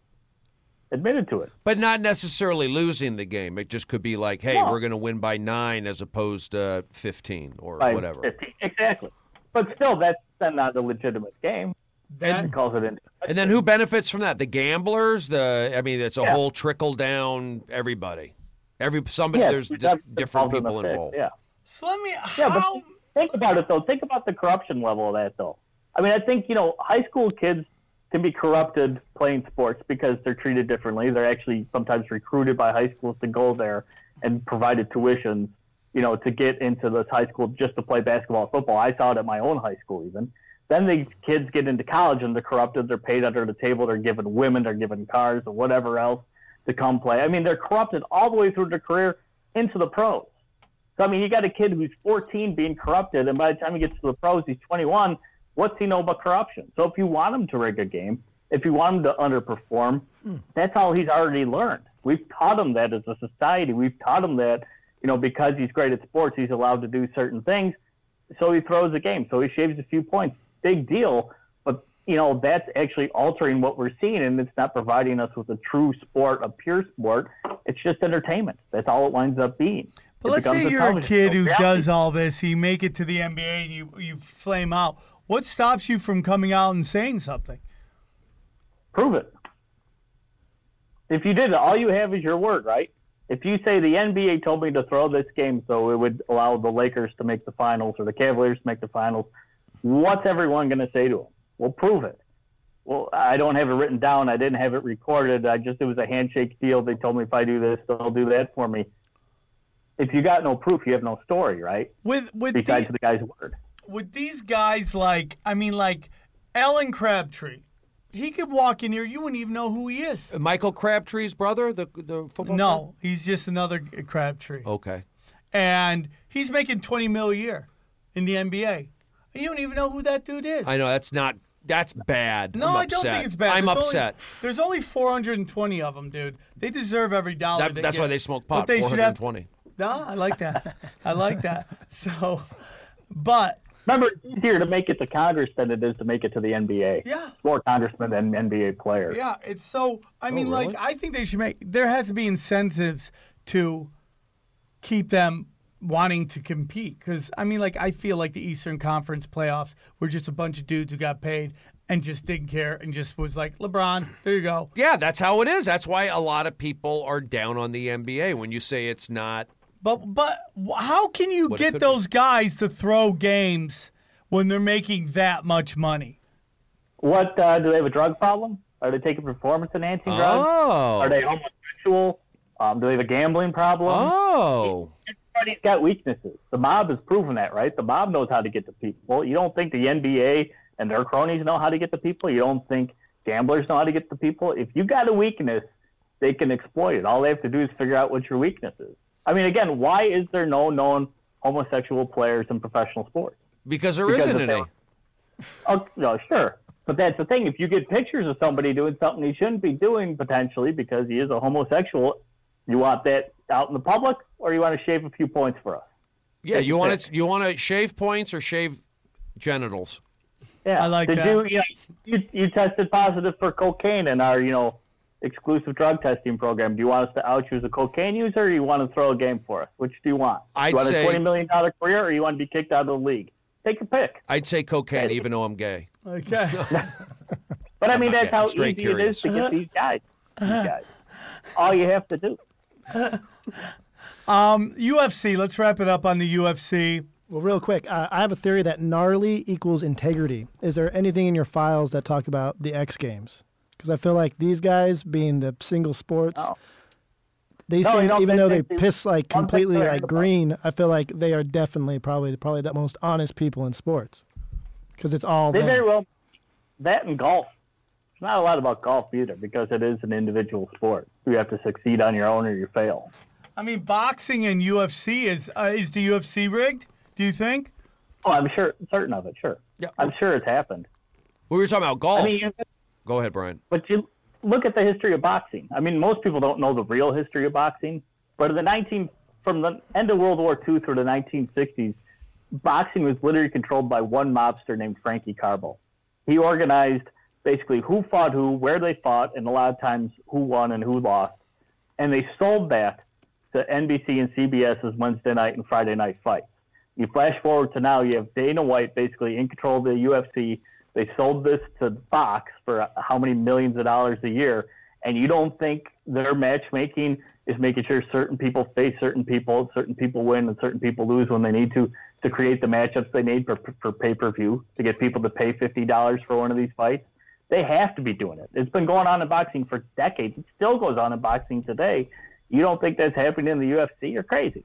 I: Admitted to it.
H: But not necessarily losing the game. It just could be like, hey,
I: No.
H: we're going to win by nine as opposed to 15 or
I: by
H: whatever.
I: 50. Exactly. But still, that's then not a legitimate game.
G: That-
I: calls it in.
H: And then who benefits from that? The gamblers. The I mean, it's a
I: Yeah.
H: whole trickle down. Everybody, every somebody.
I: Yeah,
H: there's just different
I: involved in the
H: people involved.
I: Yeah.
G: so let me.
I: Yeah,
G: How?
I: but think about it though. Think about the corruption level of that though. I mean, I think you know, high school kids can be corrupted playing sports because they're treated differently. They're actually sometimes recruited by high schools to go there and provided tuitions, you know, to get into this high school just to play basketball and football. I saw it at my own high school even. Then these kids get into college and they're corrupted. They're paid under the table. They're given women. They're given cars or whatever else to come play. I mean, they're corrupted all the way through their career into the pros. So I mean, you got a kid who's 14 being corrupted, and by the time he gets to the pros, he's 21. What's he know about corruption? So if you want him to rig a game, if you want him to underperform, hmm. that's all he's already learned. We've taught him that as a society. We've taught him that, you know, because he's great at sports, he's allowed to do certain things. So he throws a game. So he shaves a few points. Big deal. But you know, that's actually altering what we're seeing, and it's not providing us with a true sport, a pure sport. It's just entertainment. That's all it winds up being.
G: But
I: It
G: let's say you're a kid
I: show.
G: who
I: Reality
G: does all this, you make it to the NBA, and you you flame out. What stops you from coming out and saying something?
I: Prove it. If you did it, all you have is your word, right? If you say the NBA told me to throw this game so it would allow the Lakers to make the finals or the Cavaliers to make the finals, what's everyone going to say to them? Well, prove it. Well, I don't have it written down. I didn't have it recorded. I just it was a handshake deal. They told me if I do this, they'll do that for me. If you got no proof, you have no story, right?
G: With with
I: Besides
G: the-
I: the guy's word.
G: With these guys like I mean like Alan Crabtree, he could walk in here, you wouldn't even know who he is.
H: Uh, Michael Crabtree's brother, the the football.
G: No, he's just another Crabtree.
H: Okay.
G: and he's making twenty mil a year in the NBA. You don't even know who that dude is.
H: I know that's not. That's bad.
G: no,
H: I'm
G: I don't
H: upset.
G: think it's bad.
H: I'm
G: There's
H: upset.
G: Only, there's only 420 of them, dude. They deserve every dollar.
H: That-
G: they
H: that's
G: get.
H: why they smoke
G: But
H: pot.
G: they should have-
H: 420.
G: No, I like that. I like that. So, but
I: Remember, it's easier to make it to Congress than it is to make it to the NBA.
G: Yeah.
I: More congressmen than NBA players.
G: Yeah, it's so. I oh, mean, like,
H: really?
G: I think they should make. There has to be incentives to keep them wanting to compete. Because I mean, like, I feel like the Eastern Conference playoffs were just a bunch of dudes who got paid and just didn't care and just was like, LeBron, there you go.
H: Yeah, that's how it is. That's why a lot of people are down on the NBA when you say it's not.
G: But but how can you
H: What it
G: get
H: could
G: those guys to throw games when they're making that much money?
I: What uh, do they have a drug problem? Are they taking performance enhancing drugs?
H: Oh.
I: Are they homosexual? Um, do they have a gambling problem?
H: Oh.
I: Everybody's got weaknesses. The mob has proven that, right? The mob knows how to get to people. You don't think the NBA and their cronies know how to get to people? You don't think gamblers know how to get to people? If you got a weakness, they can exploit it. All they have to do is figure out what your weakness is. I mean, again, why is there no known homosexual players in professional sports?
H: Because there
I: Because
H: not
I: if
H: any.
I: Oh, no, sure. But that's the thing. If you get pictures of somebody doing something he shouldn't be doing potentially because he is a homosexual, you want that out in the public or you want to shave a few points for us?
H: Yeah,
I: Take
H: you want
I: pick.
H: to you want to shave points or shave genitals?
I: Yeah.
G: I like
I: Did
G: that.
I: you, you, know, you, you tested positive for cocaine in our, you know, exclusive drug testing program. Do you want us to out you as a cocaine user or you want to throw a game for us? Which do you want?
H: I'd
I: you want
H: say-
I: a $20 million career or you want to be kicked out of the league? Take your pick.
H: I'd say cocaine, even though I'm gay.
G: Okay.
I: But I mean, that's how
H: I'm straight
I: easy it is to get these guys. These guys. All you have to do.
G: um, UFC. Let's wrap it up on the UFC.
A: Well, real quick, uh, I have a theory that gnarly equals integrity. Is there anything in your files that talk about the X Games? Because I feel like these guys, being the single sports,
I: Oh.
A: they
I: No,
A: seem
I: don't
A: even
I: think
A: though they
I: they
A: piss like completely
I: they're
A: like
I: about.
A: green. I feel like they are definitely probably probably the most honest people in sports because it's all
I: They
A: them.
I: very well that and golf. It's not a lot about golf either because it is an individual sport. You have to succeed on your own or you fail.
G: I mean, boxing and UFC is uh, is the UFC rigged? Do you think?
I: Oh, I'm sure, certain of it. Sure.
H: Yeah.
I: I'm sure it's happened.
H: We were talking about golf.
I: I mean, you-
H: Go ahead, Brian.
I: but you look at the history of boxing. I mean, most people don't know the real history of boxing, but in the 19 from the end of World War II through the 1960s, boxing was literally controlled by one mobster named Frankie Carbo. He organized basically who fought who, where they fought, and a lot of times who won and who lost. And they sold that to NBC and CBS's Wednesday night and Friday night fights. You flash forward to now, you have Dana White basically in control of the UFC. They sold this to Fox for how many millions of dollars a year, and you don't think their matchmaking is making sure certain people face certain people, certain people win, and certain people lose when they need to to create the matchups they need for, for pay per view to get people to pay fifty dollars for one of these fights. They have to be doing it. It's been going on in boxing for decades. It still goes on in boxing today. You don't think that's happening in the UFC? You're crazy.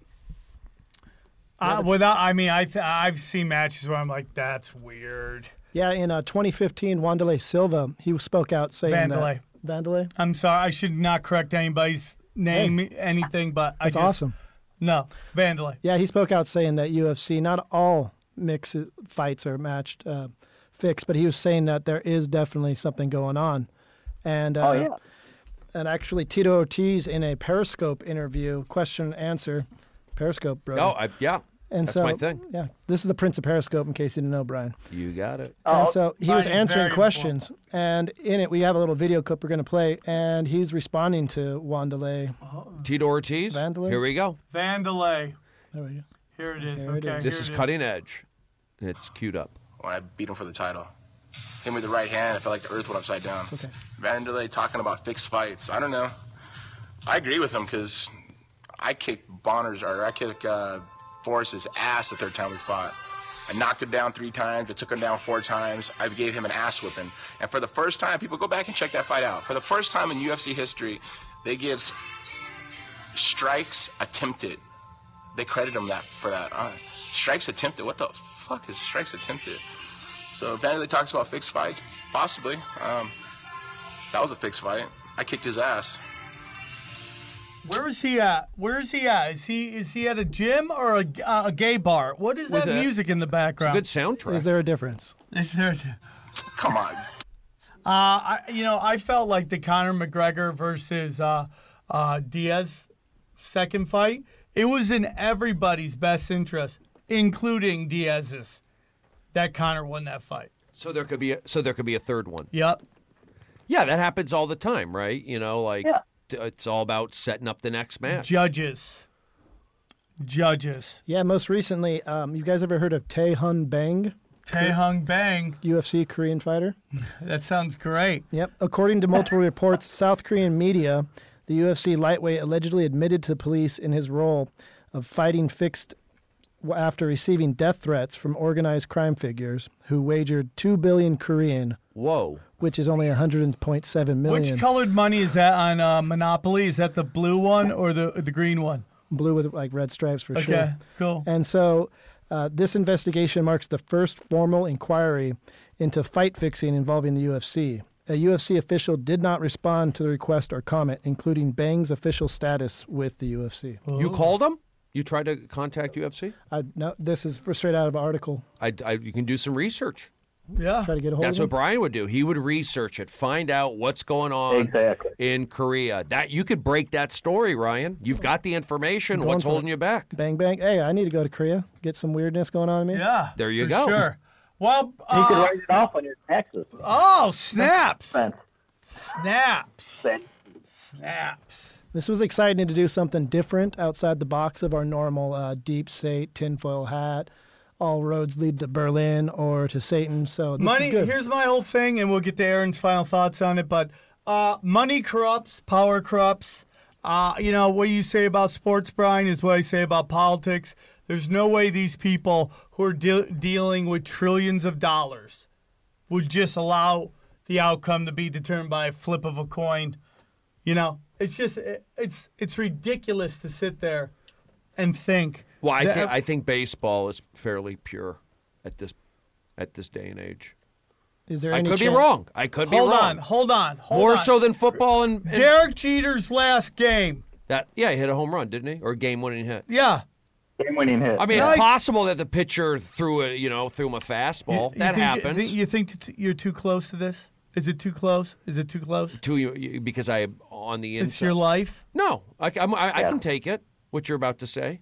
G: Uh, without, I mean, I th- I've seen matches where I'm like, that's weird.
A: Yeah, in uh, 2015, Wanderlei Silva he spoke out saying
G: Vanderlei.
A: that Vanderlei.
G: I'm sorry, I should not correct anybody's name, anything, but I
A: That's
G: just,
A: awesome.
G: No, Vandalay.
A: Yeah, he spoke out saying that UFC not all mix fights are matched uh, fixed, but he was saying that there is definitely something going on, and uh,
I: Oh, yeah.
A: and actually Tito Ortiz in a Periscope interview, question and answer, Periscope, bro.
H: Oh, I, yeah.
A: And
H: that's
A: so
H: my thing.
A: yeah, this is the Prince of Periscope. In case you didn't know, Brian.
H: You got it.
A: And so he was answering
G: very
A: questions, and in it we have a little video clip we're going to play, and he's responding to Wanderlei.
H: Tito Ortiz.
A: Vandalay?
H: Here we go.
G: Vandalay.
A: There we go.
G: Here it is.
A: There it
G: okay.
A: is.
H: This is,
G: it
H: cutting edge. And it's queued up.
F: when I beat him for the title. Hit me with the right hand, I felt like the earth went upside down.
A: okay.
F: Vanderlei talking about fixed fights. I don't know. I agree with him because I kick Bonnar's or I kick. uh, Forrest's ass the third time we fought. I knocked him down three times. I took him down four times. I gave him an ass whipping. And for the first time, people go back and check that fight out. For the first time in UFC history, they give strikes attempted. They credit him that for that. Uh, strikes attempted. What the fuck is strikes attempted? So Vanderlei talks about fixed fights, possibly. Um, that was a fixed fight. I kicked his ass.
G: Where is he at? Where is he at? Is he is he at a gym or a, uh, a gay bar? What is
H: With
G: that music in the
H: It's a
G: background?
H: good soundtrack.
A: Is there a difference?
G: Is there-
F: Come on.
G: Uh, I, you know, I felt like the Conor McGregor versus uh, uh, Diaz second fight. It was in everybody's best interest, including Diaz's, that Conor won that fight.
H: so there could be a, so there could be a third one.
G: Yep.
H: Yeah, that happens all the time, right? You know, like
I: Yeah.
H: T- it's all about setting up the next match.
G: Judges. Judges.
A: Yeah, most recently, um, you guys ever heard of Tae Hun Bang,
G: Tae Hung Bang.
A: UFC Korean fighter?
G: That sounds great.
A: Yep. According to multiple reports, South Korean media, the UFC lightweight allegedly admitted to the police in his role of fighting fixed after receiving death threats from organized crime figures who wagered 2 billion Korean,
H: Whoa.
A: Which is only 100.7 million.
G: Which colored money is that on uh, Monopoly? Is that the blue one or the the green one?
A: Blue with like red stripes for
G: Okay,
A: sure.
G: Okay, cool.
A: And so uh, this investigation marks the first formal inquiry into fight fixing involving the UFC. A UFC official did not respond to the request or comment, including Bang's official status with the UFC.
H: You called him? You tried to contact UFC?
A: I, no, this is straight out of an article.
H: I, I, you can do some research.
G: Yeah.
A: Try to get a hold
H: That's
A: of
H: what. Brian would do. He would research it, find out what's going on
I: Exactly.
H: in Korea. That you could break that story, Ryan. You've got the information.
A: Going
H: What's holding
A: it.
H: you back?
A: Bang bang. Hey, I need to go to Korea. Get some weirdness going on in me.
G: Yeah.
H: There you
G: for
H: go.
G: Sure. Well,
I: You could
G: uh,
I: write it off on your taxes.
G: oh, snaps.
I: Expense.
G: Snaps. Snaps.
A: This was exciting to do something different outside the box of our normal uh, deep state tinfoil hat. All roads lead to Berlin or to Satan. So this
G: money.
A: is good.
G: Here's my whole thing, and we'll get to Aaron's final thoughts on it. But uh, money corrupts, power corrupts. Uh, you know what you say about sports, Brian, is what I say about politics. There's no way these people who are de- dealing with trillions of dollars would just allow the outcome to be determined by a flip of a coin. You know, It's just it- it's it's ridiculous to sit there and think.
H: Well, I
G: that-
H: think I think baseball is fairly pure at this at this day and age.
A: Is there
H: I
A: any
H: could be wrong. I could be
G: hold
H: wrong.
G: on, hold on, hold
H: More
G: on.
H: so than football and, and
G: Derek Jeter's last game.
H: that. Yeah, he hit a home run, didn't he? Or a game-winning hit.
G: Yeah.
I: Game-winning hit.
H: I mean, it's possible that the pitcher threw a you know threw him a fastball.
G: You
H: that
G: think,
H: happens.
G: You think, you think t- you're too close to this? Is it too close? Is it too close?
H: to you you- because I on the inside.
G: It's your life.
H: No, I, I'm- I, I can take it. What you're about to say.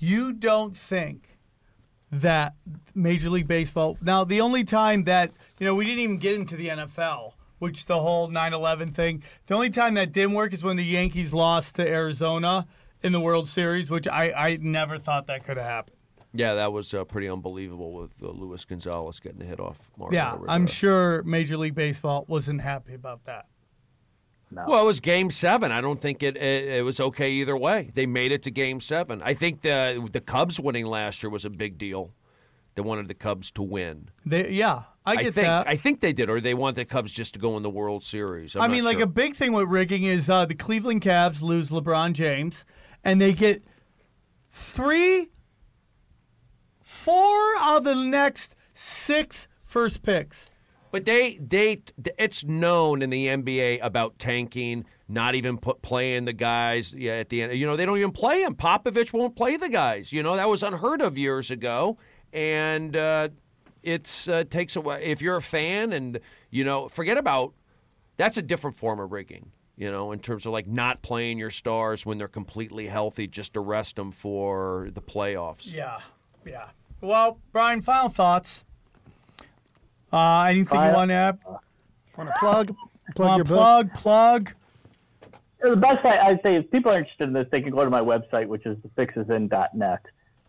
G: You don't think that Major League Baseball. Now, the only time that, you know, we didn't even get into the NFL, which the whole 9 11 thing, the only time that didn't work is when the Yankees lost to Arizona in the World Series, which I, I never thought that could have happened.
H: Yeah, that was uh, pretty unbelievable with uh, Luis Gonzalez getting the hit off.
G: Yeah,
H: Rivera.
G: I'm sure Major League Baseball wasn't happy about that.
H: Well, it was Game Seven. I don't think it, it it was okay either way. They made it to Game Seven. I think the the Cubs winning last year was a big deal. They wanted the Cubs to win.
G: They, yeah, I get
H: think
G: that.
H: I think they did, or they want the Cubs just to go in the World Series. I'm
G: I mean, like
H: sure.
G: a big thing with rigging is uh, the Cleveland Cavs lose LeBron James, and they get three, four of the next six first picks.
H: But they they it's known in the NBA about tanking, not even put playing the guys at the end. You know, they don't even play them. Popovich won't play the guys. You know, that was unheard of years ago, and uh, it's uh, takes away if you're a fan and you know, forget about that's a different form of rigging. You know, in terms of like not playing your stars when they're completely healthy, just to rest them for the playoffs.
G: Yeah, yeah. Well, Brian, final thoughts. Uh, anything you want to add?
A: Want to plug? Plug
G: Want
A: your
G: to
A: book.
G: plug? Plug.
I: The best I, I'd say if people are interested in this, they can go to my website, which is thefixisin.net.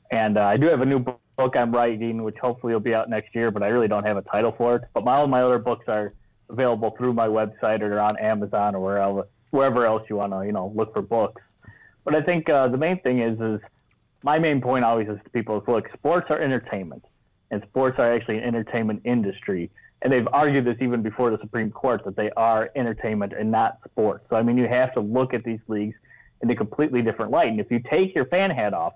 I: And uh, I do have a new book I'm writing, which hopefully will be out next year, but I really don't have a title for it. But my, all my other books are available through my website or on Amazon or wherever, wherever else you want to, you know, look for books. But I think uh, the main thing is, is my main point always is to people is, look, sports are entertainment, and sports are actually an entertainment industry. And they've argued this even before the Supreme Court that they are entertainment and not sports. So I mean, you have to look at these leagues in a completely different light. And if you take your fan hat off,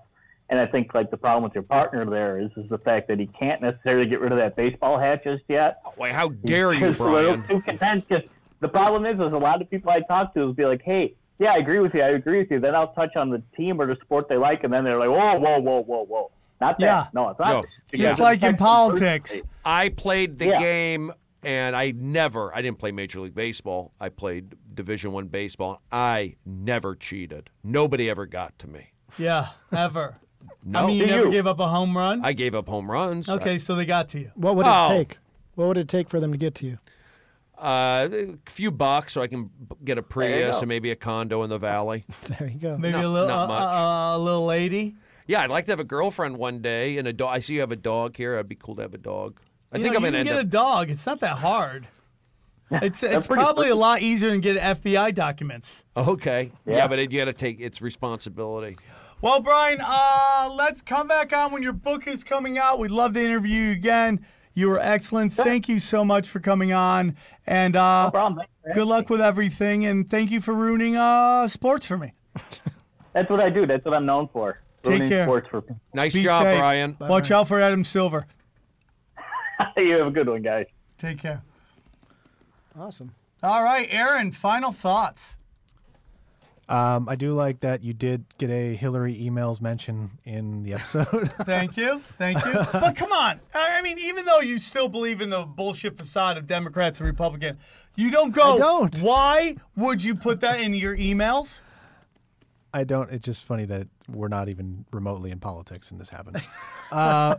I: and I think like the problem with your partner there is is the fact that he can't necessarily get rid of that baseball hat just yet.
H: Wait, how dare you,
I: Just a little
H: Brian?
I: too contentious. The problem is, is a lot of people I talk to will be like, "Hey, yeah, I agree with you. I agree with you." Then I'll touch on the team or the sport they like, and then they're like, oh, "Whoa, whoa, whoa, whoa, whoa!" Not that.
G: Yeah.
I: No, it's not.
H: No.
I: that.
G: It's like in politics.
H: I played the
I: Yeah.
H: game, and I never. I didn't play Major League Baseball. I played Division One baseball. I never cheated. Nobody ever got to me.
G: Yeah, ever.
H: No,
G: I mean, you
I: Do
G: never
I: you?
G: gave up a home run.
H: I gave up home runs.
G: okay, so they got to you.
A: What would it
H: Oh.
A: take? What would it take for them to get to you?
H: Uh, a few bucks so I can get a
I: you
H: Prius and maybe a condo in the valley.
A: There you go.
G: Maybe
H: Not-
G: a little,
H: not
G: uh,
H: much.
G: uh, a little lady.
H: Yeah, I'd like to have a girlfriend one day and a dog. I see you have a dog here. It'd be cool to have a dog. I
G: You
H: think
G: know,
H: I'm
G: you
H: gonna
G: can get
H: up.
G: a dog. It's not that hard. It's it's
I: pretty
G: probably a lot easier than getting FBI documents.
H: Okay. Yeah,
I: Yeah.
H: but it, you got to take its responsibility.
G: Well, Brian, uh, let's come back on when your book is coming out. We'd love to interview you again. You were excellent. Thank you so much for coming on, and uh,
I: No problem.
G: Good luck with everything. And thank you for ruining uh, sports for me.
I: That's what I do. That's what I'm known for.
G: Take
I: Ruining
G: care.
I: Sports for
H: Nice
G: Be
H: job,
G: safe.
H: Brian.
G: Watch out for Adam Silver.
I: you have a good one, guys.
G: Take care.
A: Awesome.
G: All right, Aaron. Final thoughts.
J: Um, I do like that you did get a Hillary emails mention in the episode.
G: Thank you. Thank you. But come on. I I mean, even though you still believe in the bullshit facade of Democrats and Republicans, you don't go.
J: I don't.
G: Why would you put that in your emails?
J: I don't. It's just funny that we're not even remotely in politics and this happened. uh,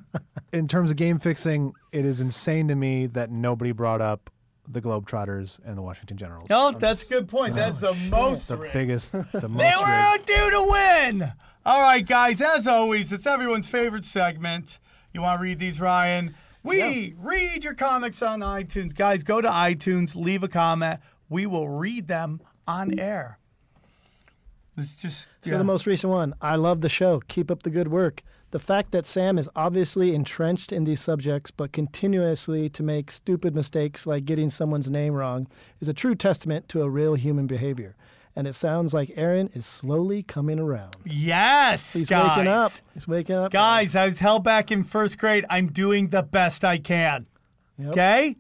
J: in terms of game fixing, it is insane to me that nobody brought up the Globetrotters and the Washington Generals.
G: No,
J: I'm
G: that's a good point. That's the most
J: the
G: rigged.
J: biggest, the most.
G: They were
J: rigged.
G: due to win. All right, guys. As always, it's everyone's favorite segment. You want to read these, Ryan? We read your comics on iTunes. Guys, go to iTunes, leave a comment. We will read them on air. It's just
A: So the most recent one. I love the show. Keep up the good work. The fact that Sam is obviously entrenched in these subjects, but continuously to make stupid mistakes like getting someone's name wrong, is a true testament to a real human behavior. and it sounds like Aaron is slowly coming around.
G: Yes,
A: He's
G: guys.
A: waking up. He's waking up.
G: Guys, I was held back in first grade. I'm doing the best I can.
A: Yep.
G: Okay?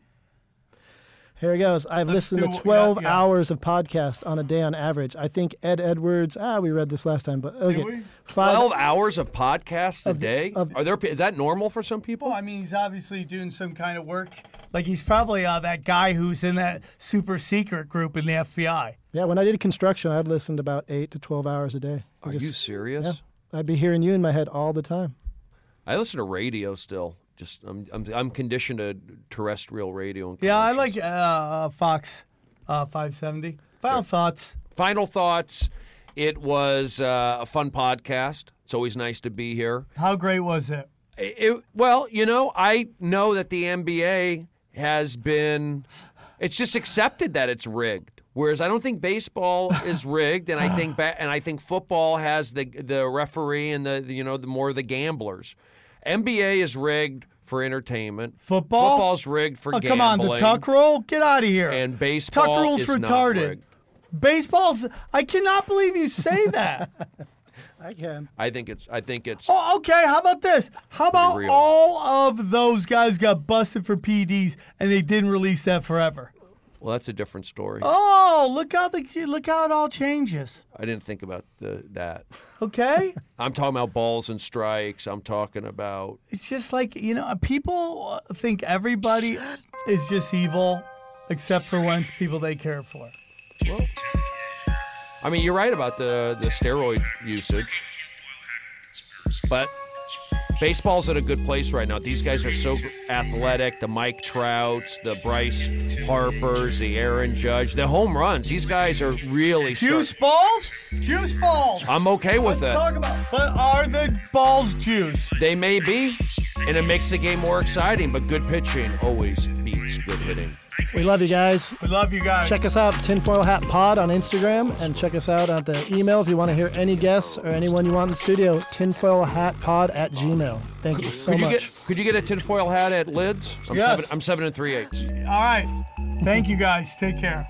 A: Here he goes. I've
G: Let's
A: listened to
G: yeah,
A: 12
G: yeah.
A: hours of podcast on a day on average. I think Ed Edwards. Ah, we read this last time, but okay.
G: we?
A: Five,
H: Twelve hours of podcasts a day.
A: of-
H: Are there? Is that normal for some people?
G: Well, I mean, he's obviously doing some kind of work. Like he's probably uh, that guy who's in that super secret group in the FBI.
A: Yeah, when I did construction, I'd listened about eight to 12 hours a day. I
H: Are you serious?
A: yeah. I'd be hearing you in my head all the time.
H: I listen to radio still. Just I'm I'm, I'm conditioned to terrestrial radio. And
G: Yeah, I like uh, Fox uh, 570. Final thoughts.
H: Final thoughts. It was uh, a fun podcast. It's always nice to be here.
G: How great was it?
H: It- it- well, you know, I know that the NBA has been. It's just accepted that it's rigged. Whereas I don't think baseball is rigged, and I think ba- and I think football has the the referee and the, the you know the more the gamblers. NBA is rigged for entertainment.
G: Football?
H: Football's rigged for
G: Oh,
H: gambling.
G: come on, the tuck rule? Get out of here.
H: And baseball
G: tuck rule's
H: is not
G: retarded.
H: rigged.
G: Baseball's. I cannot believe you say that.
A: I can.
H: I think it's. I think it's.
G: oh, okay. How about this? How about
H: real.
G: all of those guys got busted for PDs and they didn't release that forever?
H: Well, that's a different story.
G: Oh, look how the look how it all changes.
H: I didn't think about the, that.
G: Okay.
H: I'm talking about balls and strikes. I'm talking about
G: It's just like, you know, people think everybody is just evil except for once people they care for.
H: Well, I mean, you're right about the the steroid usage, but baseball's in a good place right now. These guys are so athletic. The Mike Trouts, the Bryce Harpers, the Aaron Judge, the home runs. These guys are really
G: Juice
H: start-
G: balls? Juice balls.
H: I'm okay with
G: Let's
H: it.
G: talk about. But are the balls juice?
H: They may be, and it makes the game more exciting. But good pitching always beats good hitting.
A: We love you guys.
G: We love you guys.
A: Check us out, Tinfoil Hat Pod on Instagram, and check us out at the email if you want to hear any guests or anyone you want in the studio, tinfoil hat pod at gmail. Thank you so
H: Could you
A: much.
H: get could you get a tinfoil hat at Lids? I'm
G: Yes.
H: seven I'm seven and three eighths.
G: All right. Thank you guys. Take care.